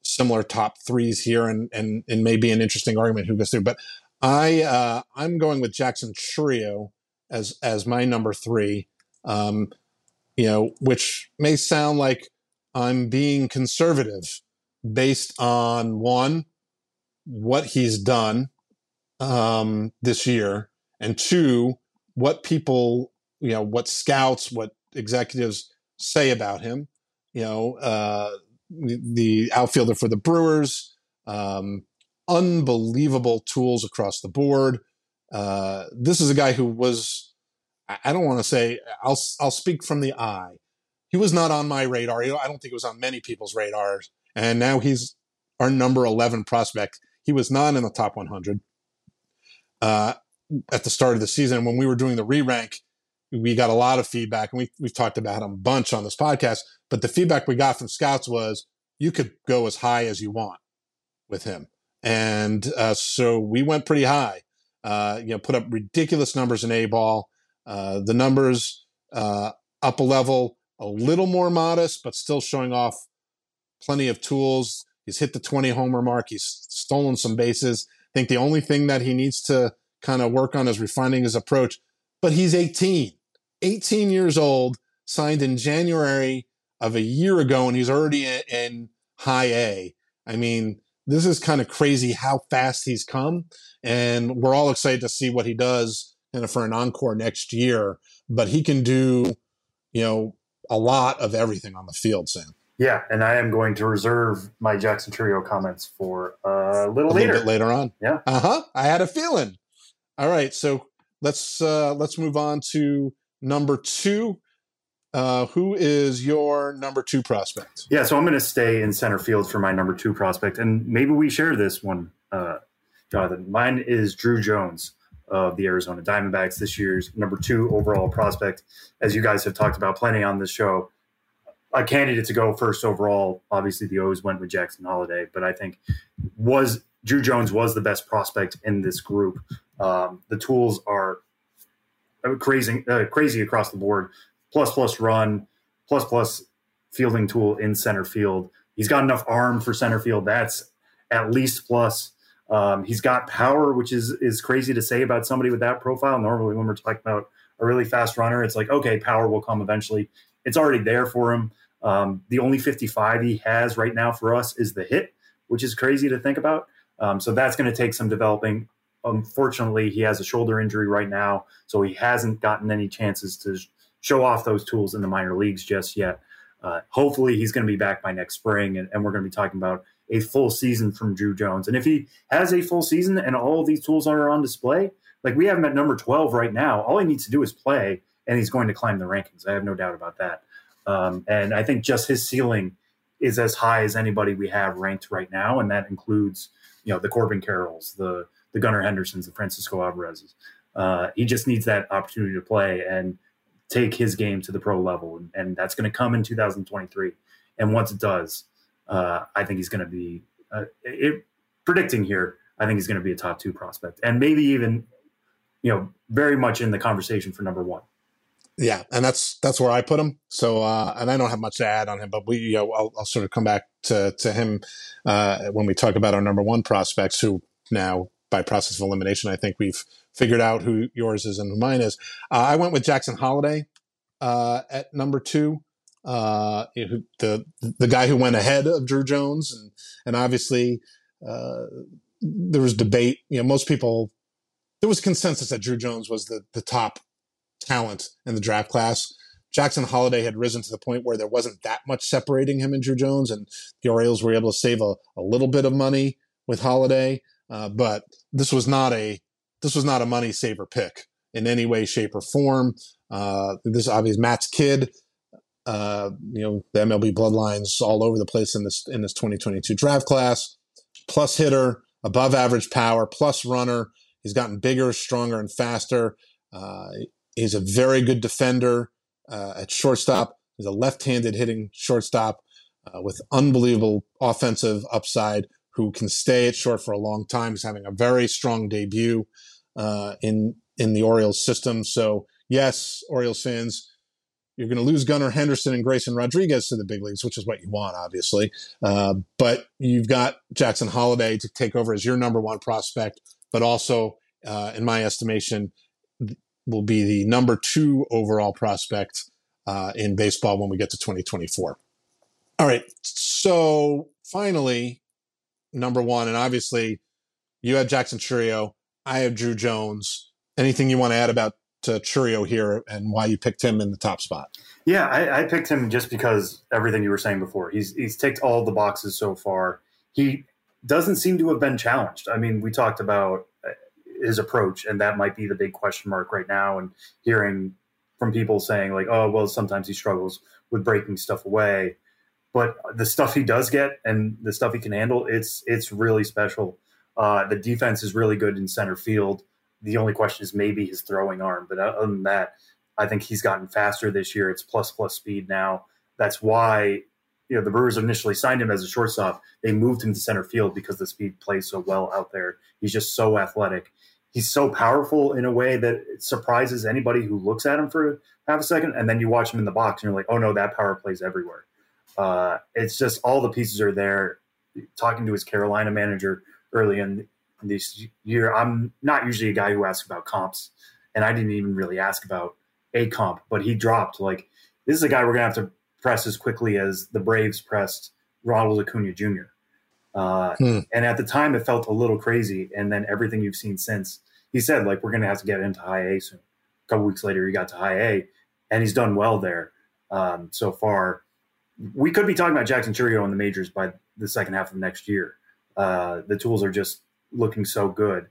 [SPEAKER 2] similar top threes here, and and and maybe an interesting argument who goes through. But I uh, I'm going with Jackson Chourio as as my number three. Um, you know, which may sound like I'm being conservative based on one what he's done um, this year, and two what people you know what scouts what executives say about him. You know, uh, the, outfielder for the Brewers. Um, unbelievable tools across the board. Uh, this is a guy who was, I don't want to say, I'll, I'll speak from the eye. He was not on my radar. I don't think it was on many people's radars. And now he's our number 11 prospect. He was not in the top 100 uh, at the start of the season. When we were doing the re rank, we got a lot of feedback, and we, we've talked about him a bunch on this podcast. But the feedback we got from scouts was you could go as high as you want with him. And uh, so we went pretty high. Uh, you know, put up ridiculous numbers in A ball. Uh, the numbers uh, up a level, a little more modest, but still showing off plenty of tools. He's hit the 20 homer mark. He's stolen some bases. I think the only thing that he needs to kind of work on is refining his approach. But he's 18, 18 years old, signed in January of a year ago, and he's already in high A. I mean, this is kind of crazy how fast he's come. And we're all excited to see what he does kind of for an encore next year. But he can do, you know, a lot of everything on the field, Sam.
[SPEAKER 3] Yeah, and I am going to reserve my Jackson Chourio comments for a little
[SPEAKER 2] a
[SPEAKER 3] later.
[SPEAKER 2] Little later on.
[SPEAKER 3] Yeah.
[SPEAKER 2] Uh huh. I had a feeling. All right, so let's uh, let's move on to number two. Uh, who is your number two prospect?
[SPEAKER 3] Yeah, so I'm going to stay in center field for my number two prospect, and maybe we share this one, uh, Jonathan. Mine is Drew Jones of the Arizona Diamondbacks, this year's number two overall prospect. As you guys have talked about plenty on this show, a candidate to go first overall. Obviously, the O's went with Jackson Holliday, but I think was Drew Jones was the best prospect in this group. Um, the tools are crazy, uh, crazy across the board plus plus run, plus plus fielding tool in center field. He's got enough arm for center field. That's at least plus. Um, he's got power, which is is crazy to say about somebody with that profile. Normally, when we're talking about a really fast runner, it's like okay, power will come eventually. It's already there for him. Um, the only 55 he has right now for us is the hit, which is crazy to think about. Um, so that's going to take some developing. Unfortunately, he has a shoulder injury right now, so he hasn't gotten any chances to show off those tools in the minor leagues just yet. Uh, hopefully, he's going to be back by next spring, and, and we're going to be talking about a full season from Drew Jones. And if he has a full season and all these tools are on display, like we have him at number 12 right now, all he needs to do is play, and he's going to climb the rankings. I have no doubt about that. Um, and I think just his ceiling is as high as anybody we have ranked right now, and that includes you know the Corbin Carrolls, the the Gunnar Hendersons, the Francisco Alvarez's. Uh, he just needs that opportunity to play, and take his game to the pro level, and, and that's going to come in 2023. And once it does, uh, I think he's going to be. Uh, it predicting here, I think he's going to be a top two prospect, and maybe even, you know, very much in the conversation for number one.
[SPEAKER 2] Yeah, and that's that's where I put him. So, uh, and I don't have much to add on him, but we, you know, I'll, I'll sort of come back to to him uh, when we talk about our number one prospects, who now by process of elimination, I think we've figured out who yours is and who mine is. Uh, I went with Jackson Holliday uh, at number two. Uh, the the guy who went ahead of Drew Jones, and and obviously uh, there was debate. You know, most people there was consensus that Drew Jones was the the top talent in the draft class. Jackson Holliday had risen to the point where there wasn't that much separating him and Drew Jones, and the Orioles were able to save a, a little bit of money with Holliday. Uh, but this was not a this was not a money saver pick in any way, shape, or form. Uh, this obviously Matt's kid. Uh, you know the MLB bloodlines all over the place in this in this 2022 draft class. Plus hitter, above average power, plus runner. He's gotten bigger, stronger, and faster. Uh, he's a very good defender uh, at shortstop. He's a left-handed hitting shortstop uh, with unbelievable offensive upside who can stay at short for a long time. He's having a very strong debut uh, in in the Orioles system. So yes, Orioles fans, you're going to lose Gunnar Henderson and Grayson Rodriguez to the big leagues, which is what you want, obviously. Uh, but you've got Jackson Holliday to take over as your number one prospect, but also, uh, in my estimation, will be the number two overall prospect uh, in baseball when we get to 2024. All right. So finally, number one, and obviously you had Jackson Chourio. I have Drew Jones. Anything you want to add about uh, Chourio here and why you picked him in the top spot?
[SPEAKER 3] Yeah, I, I, picked him just because everything you were saying before. He's he's ticked all the boxes so far. He doesn't seem to have been challenged. I mean, we talked about uh, his approach, and that might be the big question mark right now. And hearing from people saying like, "Oh, well, sometimes he struggles with breaking stuff away," but the stuff he does get and the stuff he can handle, it's it's really special. Uh, the defense is really good in center field. The only question is maybe his throwing arm, but other than that, I think he's gotten faster this year. It's plus plus speed now. That's why you know the Brewers initially signed him as a shortstop. They moved him to center field because the speed plays so well out there. He's just so athletic. He's so powerful in a way that it surprises anybody who looks at him for half a second, and then you watch him in the box and you're like, oh no, that power plays everywhere. Uh, it's just all the pieces are there. Talking to his Carolina manager early in this year, I'm not usually a guy who asks about comps, and I didn't even really ask about a comp, but he dropped like this is a guy we're gonna have to press as quickly as the Braves pressed Ronald Acuna Jr. Uh, hmm. And at the time, it felt a little crazy. And then everything you've seen since, he said like we're gonna have to get into high A soon. A couple weeks later, he got to high A, and he's done well there um, so far we could be talking about Jackson Chourio in the majors by the second half of next year. Uh, the tools are just looking so good.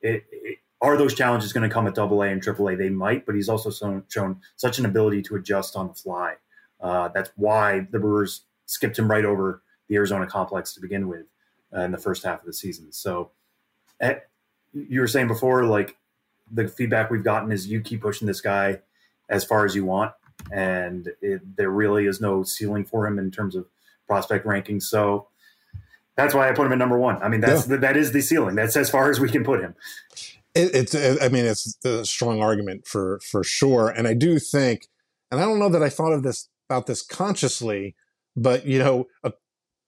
[SPEAKER 3] It, it, are those challenges going to come at Double A and Triple A? They might, but he's also shown, shown such an ability to adjust on the fly. Uh, that's why the Brewers skipped him right over the Arizona complex to begin with uh, in the first half of the season. So, at, eh, you were saying before, like the feedback we've gotten is you keep pushing this guy as far as you want and it, there really is no ceiling for him in terms of prospect rankings. So that's why I put him at number one. I mean, that's yeah. that is the ceiling. That's as far as we can put him.
[SPEAKER 2] It, it's, I mean, it's a strong argument for for sure, and I do think, and I don't know that I thought of this about this consciously, but you know,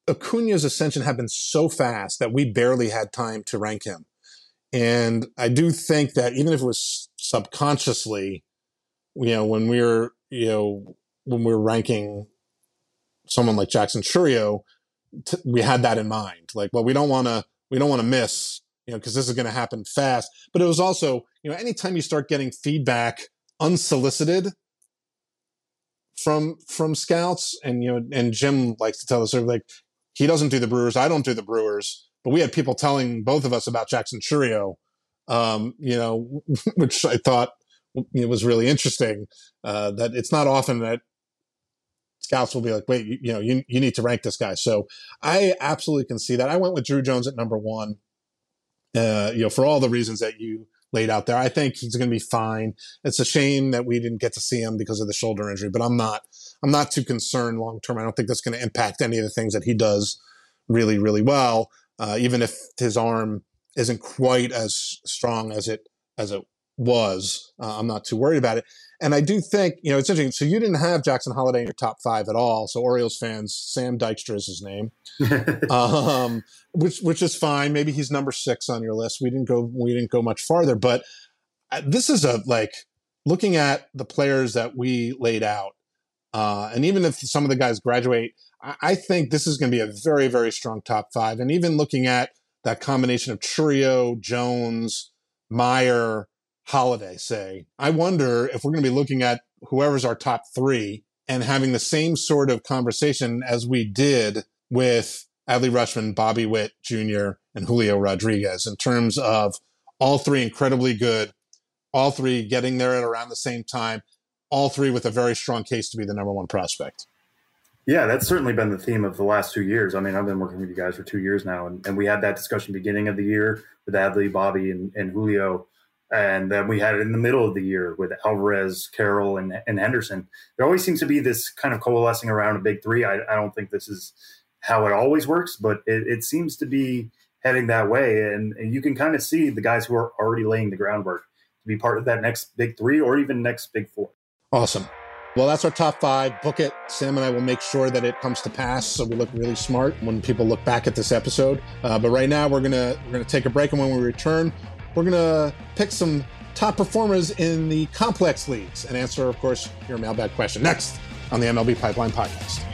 [SPEAKER 2] Acuna's ascension happened so fast that we barely had time to rank him, and I do think that even if it was subconsciously, you know, when we were you know, when we are ranking someone like Jackson Chourio, t- we had that in mind. Like, well, we don't want to, we don't want to miss, you know, because this is going to happen fast. But it was also, you know, anytime you start getting feedback unsolicited from from scouts, and you know, and Jim likes to tell us, sort of like, he doesn't do the Brewers, I don't do the Brewers, but we had people telling both of us about Jackson Chourio, um, you know, which I thought it was really interesting uh, that it's not often that scouts will be like, wait, you, you, know, you, you need to rank this guy. So I absolutely can see that. I went with Drew Jones at number one, uh, you know, for all the reasons that you laid out there. I think he's going to be fine. It's a shame that we didn't get to see him because of the shoulder injury, but I'm not, I'm not too concerned long term. I don't think that's going to impact any of the things that he does really, really well. uh, even if his arm isn't quite as strong as it as it was. Uh, I'm not too worried about it. And I do think, you know, it's interesting. So you didn't have Jackson Holliday in your top five at all. So Orioles fans, Sam Dykstra is his name, um, which which is fine. Maybe he's number six on your list. We didn't go we didn't go much farther, but uh, this is a like looking at the players that we laid out, uh, and even if some of the guys graduate, I, I think this is going to be a very very strong top five. And even looking at that combination of Chourio, Jones, Meyer Holliday, say. I wonder if we're going to be looking at whoever's our top three and having the same sort of conversation as we did with Adley Rutschman, Bobby Witt Jr., and Julio Rodriguez in terms of all three incredibly good, all three getting there at around the same time, all three with a very strong case to be the number one prospect.
[SPEAKER 3] Yeah, that's certainly been the theme of the last two years. I mean, I've been working with you guys for two years now, and, and we had that discussion beginning of the year with Adley, Bobby, and, and Julio and then we had it in the middle of the year with Alvarez, Carroll, and, and Henderson. There always seems to be this kind of coalescing around a big three. I, I don't think this is how it always works, but it, it seems to be heading that way. And, and, you can kind of see the guys who are already laying the groundwork to be part of that next big three or even next big four.
[SPEAKER 2] Awesome. Well, that's our top five. Book it. Sam and I will make sure that it comes to pass, so we look really smart when people look back at this episode. Uh, but right now, we're gonna we're gonna take a break, and when we return, we're going to pick some top performers in the complex leagues and answer, of course, your mailbag question next on the MLB Pipeline Podcast.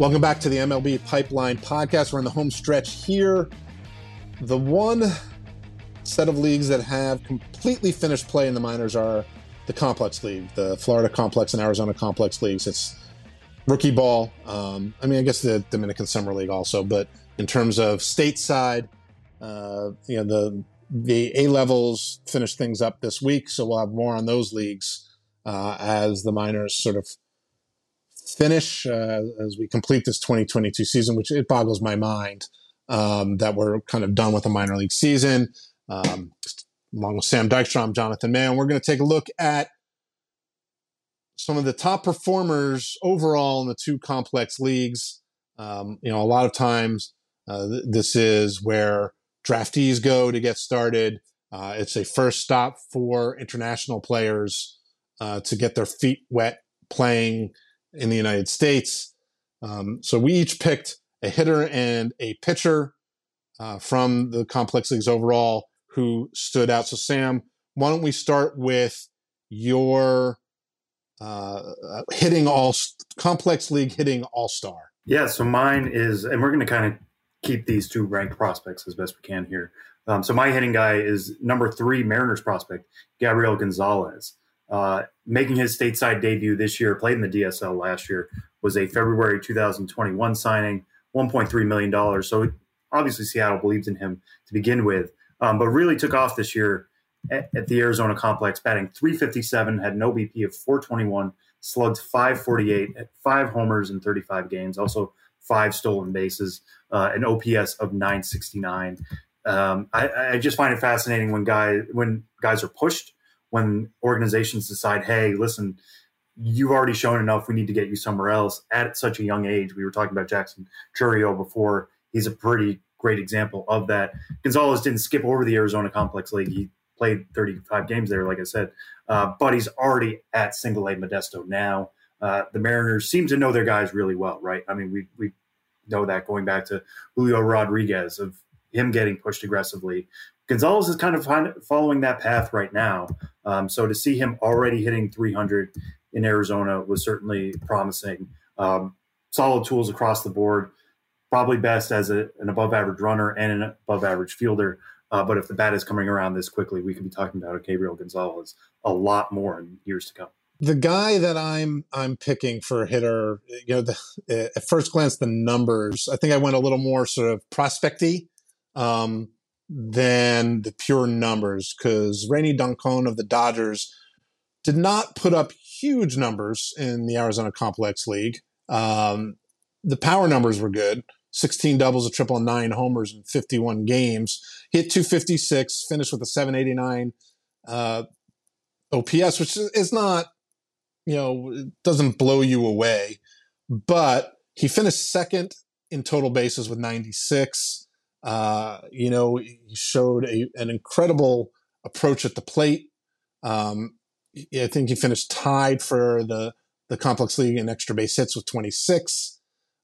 [SPEAKER 2] Welcome back to the MLB Pipeline Podcast. We're in the home stretch here. The one set of leagues that have completely finished play in the minors are the Complex League, the Florida Complex and Arizona Complex Leagues. It's rookie ball. Um, I mean, I guess the Dominican Summer League also, but in terms of stateside, uh, you know, the the A levels finished things up this week, so we'll have more on those leagues uh, as the minors sort of finish uh, as we complete this 2022 season, which it boggles my mind um, that we're kind of done with a minor league season. Um, along with Sam Dykstra, Jonathan Mayo, we're going to take a look at some of the top performers overall in the two complex leagues. Um, you know, a lot of times uh, th- this is where draftees go to get started. Uh, it's a first stop for international players uh, to get their feet wet playing in the United States. Um, so we each picked a hitter and a pitcher uh, from the complex leagues overall who stood out. So Sam, why don't we start with your uh, hitting all complex league hitting all star?
[SPEAKER 3] Yeah, so mine is, and we're going to kind of keep these two ranked prospects as best we can here. Um, so my hitting guy is number three Mariners prospect Gabriel Gonzalez uh, making his stateside debut this year, played in the DSL last year, was a February 2021 signing, $1.3 million. So obviously Seattle believed in him to begin with, um, but really took off this year at, at, the Arizona complex, batting 357, had an OBP of 421, slugged 548 at five homers in 35 games, also five stolen bases, uh, an OPS of 969. Um, I, I, just find it fascinating when guys when guys are pushed when organizations decide, hey, listen, you've already shown enough. We need to get you somewhere else at such a young age. We were talking about Jackson Chourio before. He's a pretty great example of that. Gonzalez didn't skip over the Arizona Complex League. He played 35 games there, like I said, uh, but he's already at single A Modesto now. Uh, the Mariners seem to know their guys really well, right? I mean, we we know that going back to Julio Rodriguez of him getting pushed aggressively. Gonzalez is kind of following that path right now. Um, so to see him already hitting 300 in Arizona was certainly promising. Um, solid tools across the board. Probably best as a, an above average runner and an above average fielder. Uh, but if the bat is coming around this quickly, we could be talking about Gabriel Gonzalez a lot more in years to come.
[SPEAKER 2] The guy that I'm I'm picking for hitter, you know, the, at first glance, the numbers. I think I went a little more sort of prospecty um, than the pure numbers because Rainy Doncon of the Dodgers did not put up huge numbers in the Arizona Complex League. Um, the power numbers were good 16 doubles, a triple, nine homers in 51 games. Hit 256, finished with a 789 uh, OPS, which is not, you know, doesn't blow you away. But he finished second in total bases with 96. Uh, you know, he showed a, an incredible approach at the plate. Um, I think he finished tied for the the complex league in extra base hits with 26.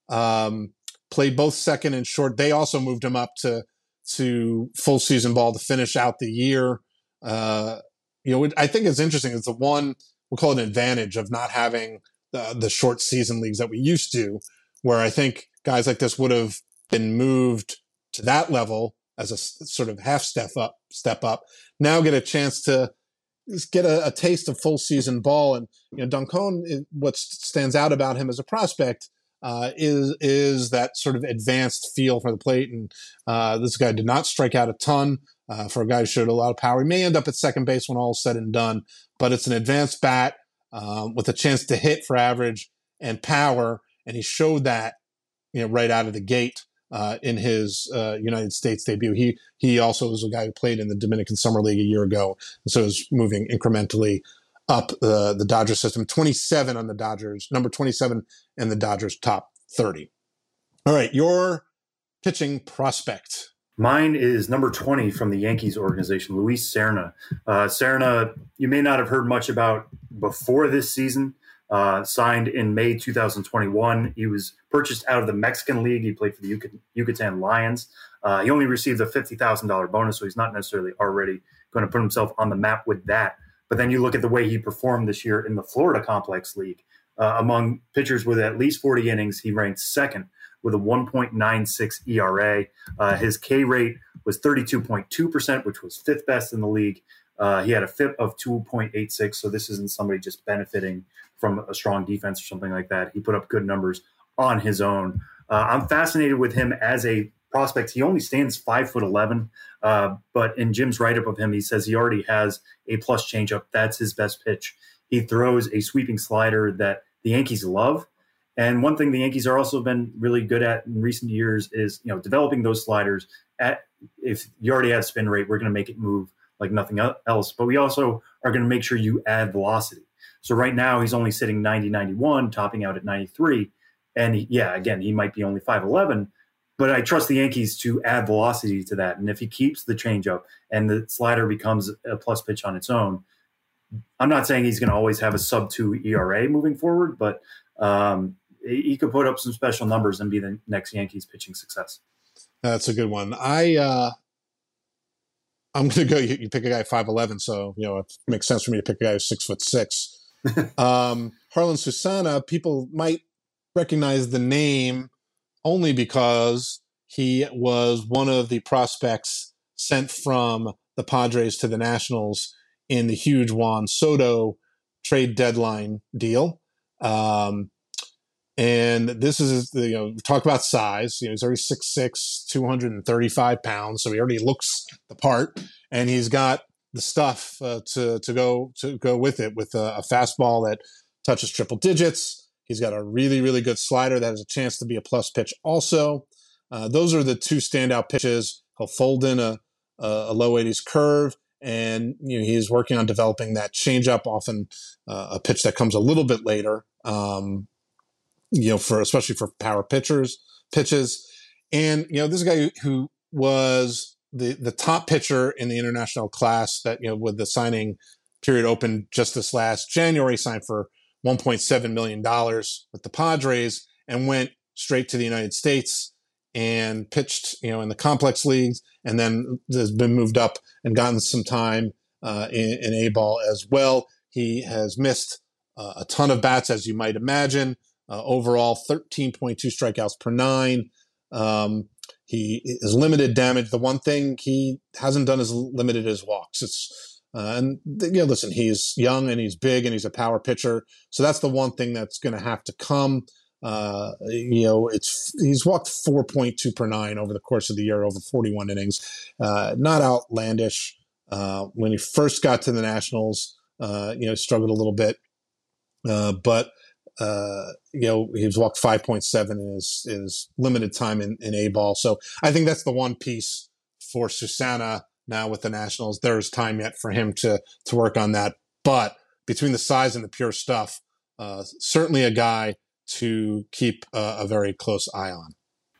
[SPEAKER 2] Um, played both second and short. They also moved him up to to full season ball to finish out the year. Uh, you know, I think it's interesting. It's the one we'll call it an advantage of not having the, the short season leagues that we used to, where I think guys like this would have been moved to that level as a sort of half step up, step up. Now get a chance to get a, a, taste of full season ball. And you know, Doncon, what stands out about him as a prospect uh, is is that sort of advanced feel for the plate. And uh, this guy did not strike out a ton. Uh, for a guy who showed a lot of power, he may end up at second base when all is said and done. But it's an advanced bat um, with a chance to hit for average and power, and he showed that you know right out of the gate uh, in his uh, United States debut. He he also was a guy who played in the Dominican Summer League a year ago, so is moving incrementally up the the Dodger system. Twenty seven on the Dodgers, number twenty seven in the Dodgers top thirty. All right, your pitching prospect.
[SPEAKER 3] Mine is number 20 from the Yankees organization, Luis Serna. Uh, Serna, you may not have heard much about before this season uh, signed in May 2021. He was purchased out of the Mexican League. He played for the Yucatan Lions. Uh, he only received a $50,000 bonus, so he's not necessarily already going to put himself on the map with that. But then you look at the way he performed this year in the Florida Complex League. Uh, among pitchers with at least 40 innings, he ranked second with a 1.96 ERA. Uh, his K rate was 32.2%, which was fifth best in the league. Uh, he had a FIP of 2.86, so this isn't somebody just benefiting from a strong defense or something like that. He put up good numbers on his own. Uh, I'm fascinated with him as a prospect. He only stands five foot eleven, uh, but in Jim's write up of him, he says he already has a plus changeup. That's his best pitch. He throws a sweeping slider that the Yankees love. And one thing the Yankees are also been really good at in recent years is you know developing those sliders. At if you already have spin rate, we're going to make it move like nothing else. But we also are going to make sure you add velocity. So right now he's only sitting 90, 91, topping out at 93. And he, yeah, again, he might be only 5'11, but I trust the Yankees to add velocity to that. And if he keeps the changeup and the slider becomes a plus pitch on its own, I'm not saying he's going to always have a sub two ERA moving forward, but um, he could put up some special numbers and be the next Yankees pitching success.
[SPEAKER 2] That's a good one. I uh, I'm going to go. You, you, pick a guy five eleven, so you know it makes sense for me to pick a guy who's six foot six. um, Jarlin Susana, people might recognize the name only because he was one of the prospects sent from the Padres to the Nationals in the huge Juan Soto trade deadline deal. Um, and this is, you know, talk about size. You know, he's already 6'6, 235 pounds. So he already looks the part. And he's got the stuff uh, to to go to go with it with a, a, fastball that touches triple digits. He's got a really really good slider that has a chance to be a plus pitch. Also, uh, those are the two standout pitches. He'll fold in a, a, low 80s curve and you know he's working on developing that changeup, often uh, a pitch that comes a little bit later. Um, you know, for especially for power pitchers pitches, and you know this guy who, was the the top pitcher in the international class that you know with the signing period open just this last January, signed for 1.7 million dollars with the Padres, and went straight to the United States and pitched, you know, in the complex leagues, and then has been moved up and gotten some time uh, in, in A ball as well. He has missed uh, a ton of bats, as you might imagine. Uh, overall, 13.2 strikeouts per nine. Um, he is limited damage. The one thing he hasn't done is limited his walks. It's uh, and you know, listen, he's young and he's big and he's a power pitcher, so that's the one thing that's going to have to come. Uh, you know, it's he's walked 4.2 per nine over the course of the year, over 41 innings. Uh, not outlandish. Uh, when he first got to the Nationals, uh, you know, struggled a little bit, uh, but uh, you know, he's walked 5.7 in his, his limited time in, in A ball. So I think that's the one piece for Susana now with the Nationals. There's time yet for him to to work on that, but between the size and the pure stuff, certainly a guy to keep a, a very close eye on.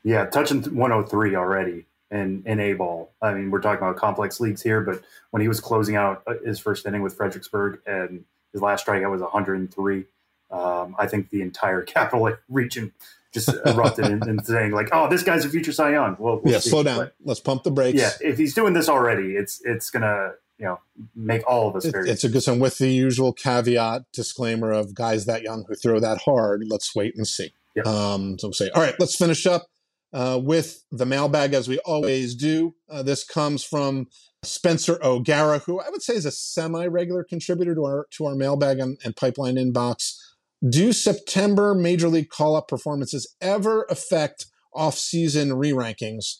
[SPEAKER 3] Yeah, touching 103 already in, in A ball. I mean, we're talking about complex leagues here, but when he was closing out uh, his first inning with Fredericksburg and his last strikeout was 103, um, I think the entire capital region just erupted in, in, saying like, "Oh, this guy's a future Cy Young." Well,
[SPEAKER 2] we'll yeah, see. slow down. But, Let's pump the brakes.
[SPEAKER 3] Yeah, if he's doing this already, it's it's gonna you know make all of us
[SPEAKER 2] it,
[SPEAKER 3] very.
[SPEAKER 2] It's a good one with the usual caveat disclaimer of guys that young who throw that hard. Let's wait and see. Yep. Um, so we'll say, all right, let's finish up uh, with the mailbag as we always do. Uh, this comes from Spencer O'Gara, who I would say is a semi-regular contributor to our to our mailbag and, and pipeline inbox. Do September major league call-up performances ever affect off-season re-rankings?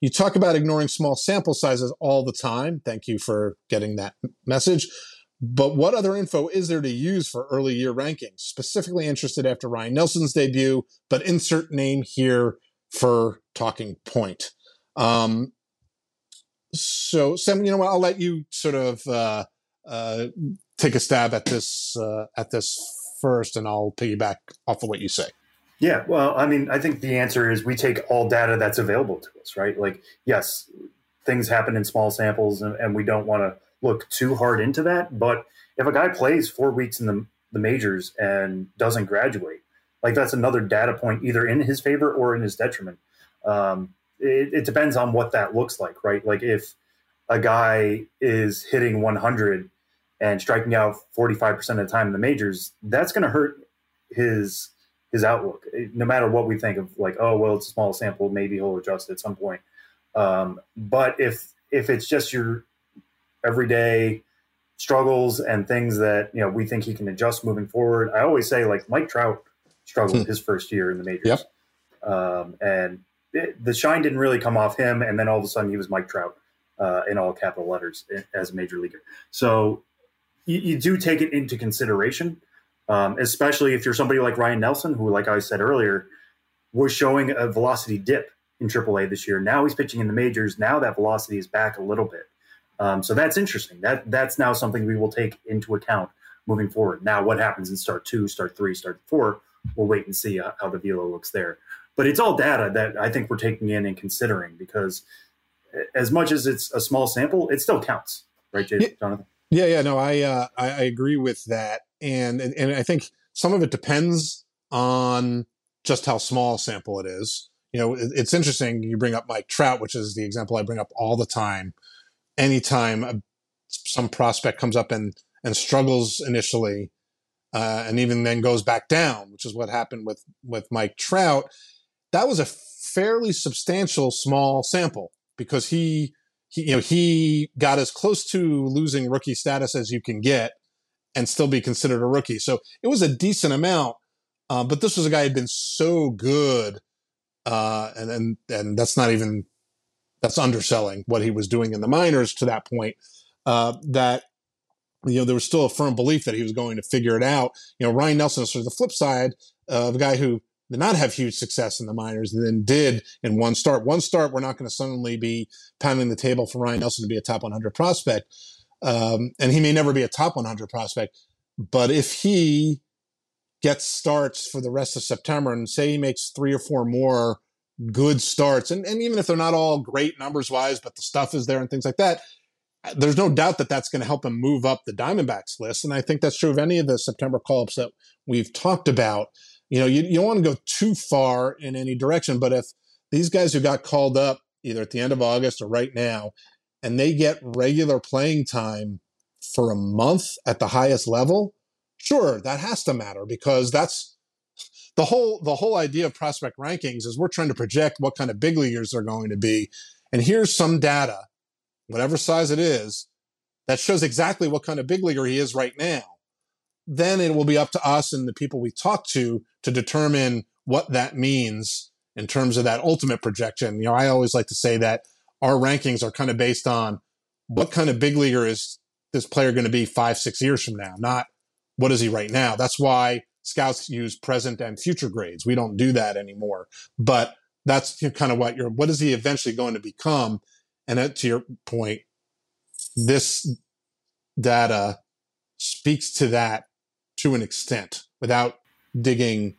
[SPEAKER 2] You talk about ignoring small sample sizes all the time. Thank you for getting that message. But what other info is there to use for early year rankings? Specifically interested after Ryne Nelson's debut, but insert name here for talking point. Um, so, Sam, you know what? I'll let you sort of uh, uh, take a stab at this uh, at this first, and I'll piggyback off of what you say.
[SPEAKER 3] Yeah, well, I mean, I think the answer is we take all data that's available to us, right? Like, yes, things happen in small samples, and, and we don't want to look too hard into that. But if a guy plays four weeks in the, the majors and doesn't graduate, like that's another data point either in his favor or in his detriment. Um, it, it depends on what that looks like, right? Like if a guy is hitting 100 and striking out 45% of the time in the majors, that's going to hurt his his outlook. No matter what we think of, like, oh well, it's a small sample, maybe he'll adjust at some point. Um, but if if it's just your everyday struggles and things that you know we think he can adjust moving forward, I always say like Mike Trout struggled hmm. his first year in the majors,
[SPEAKER 2] yep.
[SPEAKER 3] um, and it, the shine didn't really come off him, and then all of a sudden he was Mike Trout uh, in all capital letters as a major leaguer. So you, you do take it into consideration um, especially if you're somebody like Ryne Nelson, who, like I said earlier, was showing a velocity dip in AAA this year. Now he's pitching in the majors. Now that velocity is back a little bit. Um, so that's interesting. That that's now something we will take into account moving forward. Now, what happens in start two, start three, start four? We'll wait and see uh, how the velo looks there. But it's all data that I think we're taking in and considering because as much as it's a small sample, it still counts, right, Jonathan?
[SPEAKER 2] Yeah, yeah, no, I, uh, I, I agree with that, and, and and I think some of it depends on just how small a sample it is. You know, it, it's interesting you bring up Mike Trout, which is the example I bring up all the time. Anytime a, some prospect comes up and and struggles initially, uh, and even then goes back down, which is what happened with with Mike Trout. That was a fairly substantial small sample because he he, you know, he got as close to losing rookie status as you can get and still be considered a rookie. So it was a decent amount. Uh, but this was a guy who had been so good, uh, and and and that's not even that's underselling what he was doing in the minors to that point. Uh, that you know there was still a firm belief that he was going to figure it out. You know, Ryne Nelson is sort of the flip side of a guy who did not have huge success in the minors and then did in one start. One start, we're not going to suddenly be pounding the table for Ryne Nelson to be a top 100 prospect. Um, and he may never be a top 100 prospect, but if he gets starts for the rest of September and say he makes three or four more good starts, and, and even if they're not all great numbers wise, but the stuff is there and things like that, there's no doubt that that's going to help him move up the Diamondbacks list. And I think that's true of any of the September call ups that we've talked about. You know, you, you don't want to go too far in any direction, but if these guys who got called up either at the end of August or right now, and they get regular playing time for a month at the highest level, sure, that has to matter because that's the whole the whole idea of prospect rankings is we're trying to project what kind of big leaguers they're going to be. And here's some data, whatever size it is, that shows exactly what kind of big leaguer he is right now. Then it will be up to us and the people we talk to to determine what that means in terms of that ultimate projection. You know, I always like to say that our rankings are kind of based on what kind of big leaguer is this player going to be five, six years from now, not what is he right now. That's why scouts use present and future grades. We don't do that anymore. But that's kind of what you're, what is he eventually going to become? And to your point, this data speaks to that to an extent without digging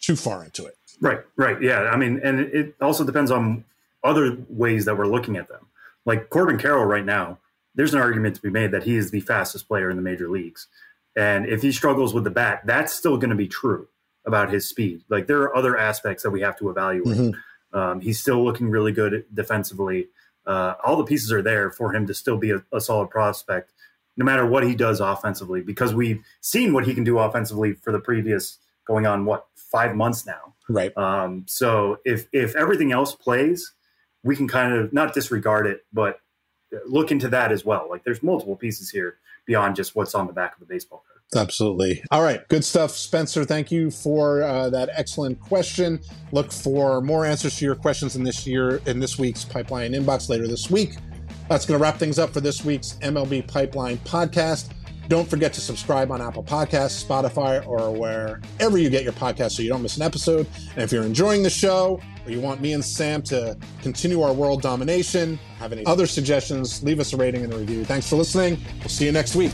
[SPEAKER 2] too far into it.
[SPEAKER 3] Right, right. Yeah. I mean, and it also depends on other ways that we're looking at them. Like Corbin Carroll right now, there's an argument to be made that he is the fastest player in the major leagues. And if he struggles with the bat, that's still going to be true about his speed. Like there are other aspects that we have to evaluate. Mm-hmm. Um, he's still looking really good defensively. Uh, all the pieces are there for him to still be a, a, solid prospect, no matter what he does offensively, because we've seen what he can do offensively for the previous going on what five months now.
[SPEAKER 2] Right.
[SPEAKER 3] Um, so if if everything else plays, we can kind of not disregard it, but look into that as well. Like there's multiple pieces here beyond just what's on the back of the baseball card.
[SPEAKER 2] Absolutely. All right. Good stuff, Spencer. Thank you for uh, that excellent question. Look for more answers to your questions in this year in this week's pipeline inbox later this week. That's going to wrap things up for this week's MLB Pipeline podcast. Don't forget to subscribe on Apple Podcasts, Spotify, or wherever you get your podcast so you don't miss an episode. And if you're enjoying the show or you want me and Sam to continue our world domination, have any other suggestions, leave us a rating and a review. Thanks for listening. We'll see you next week.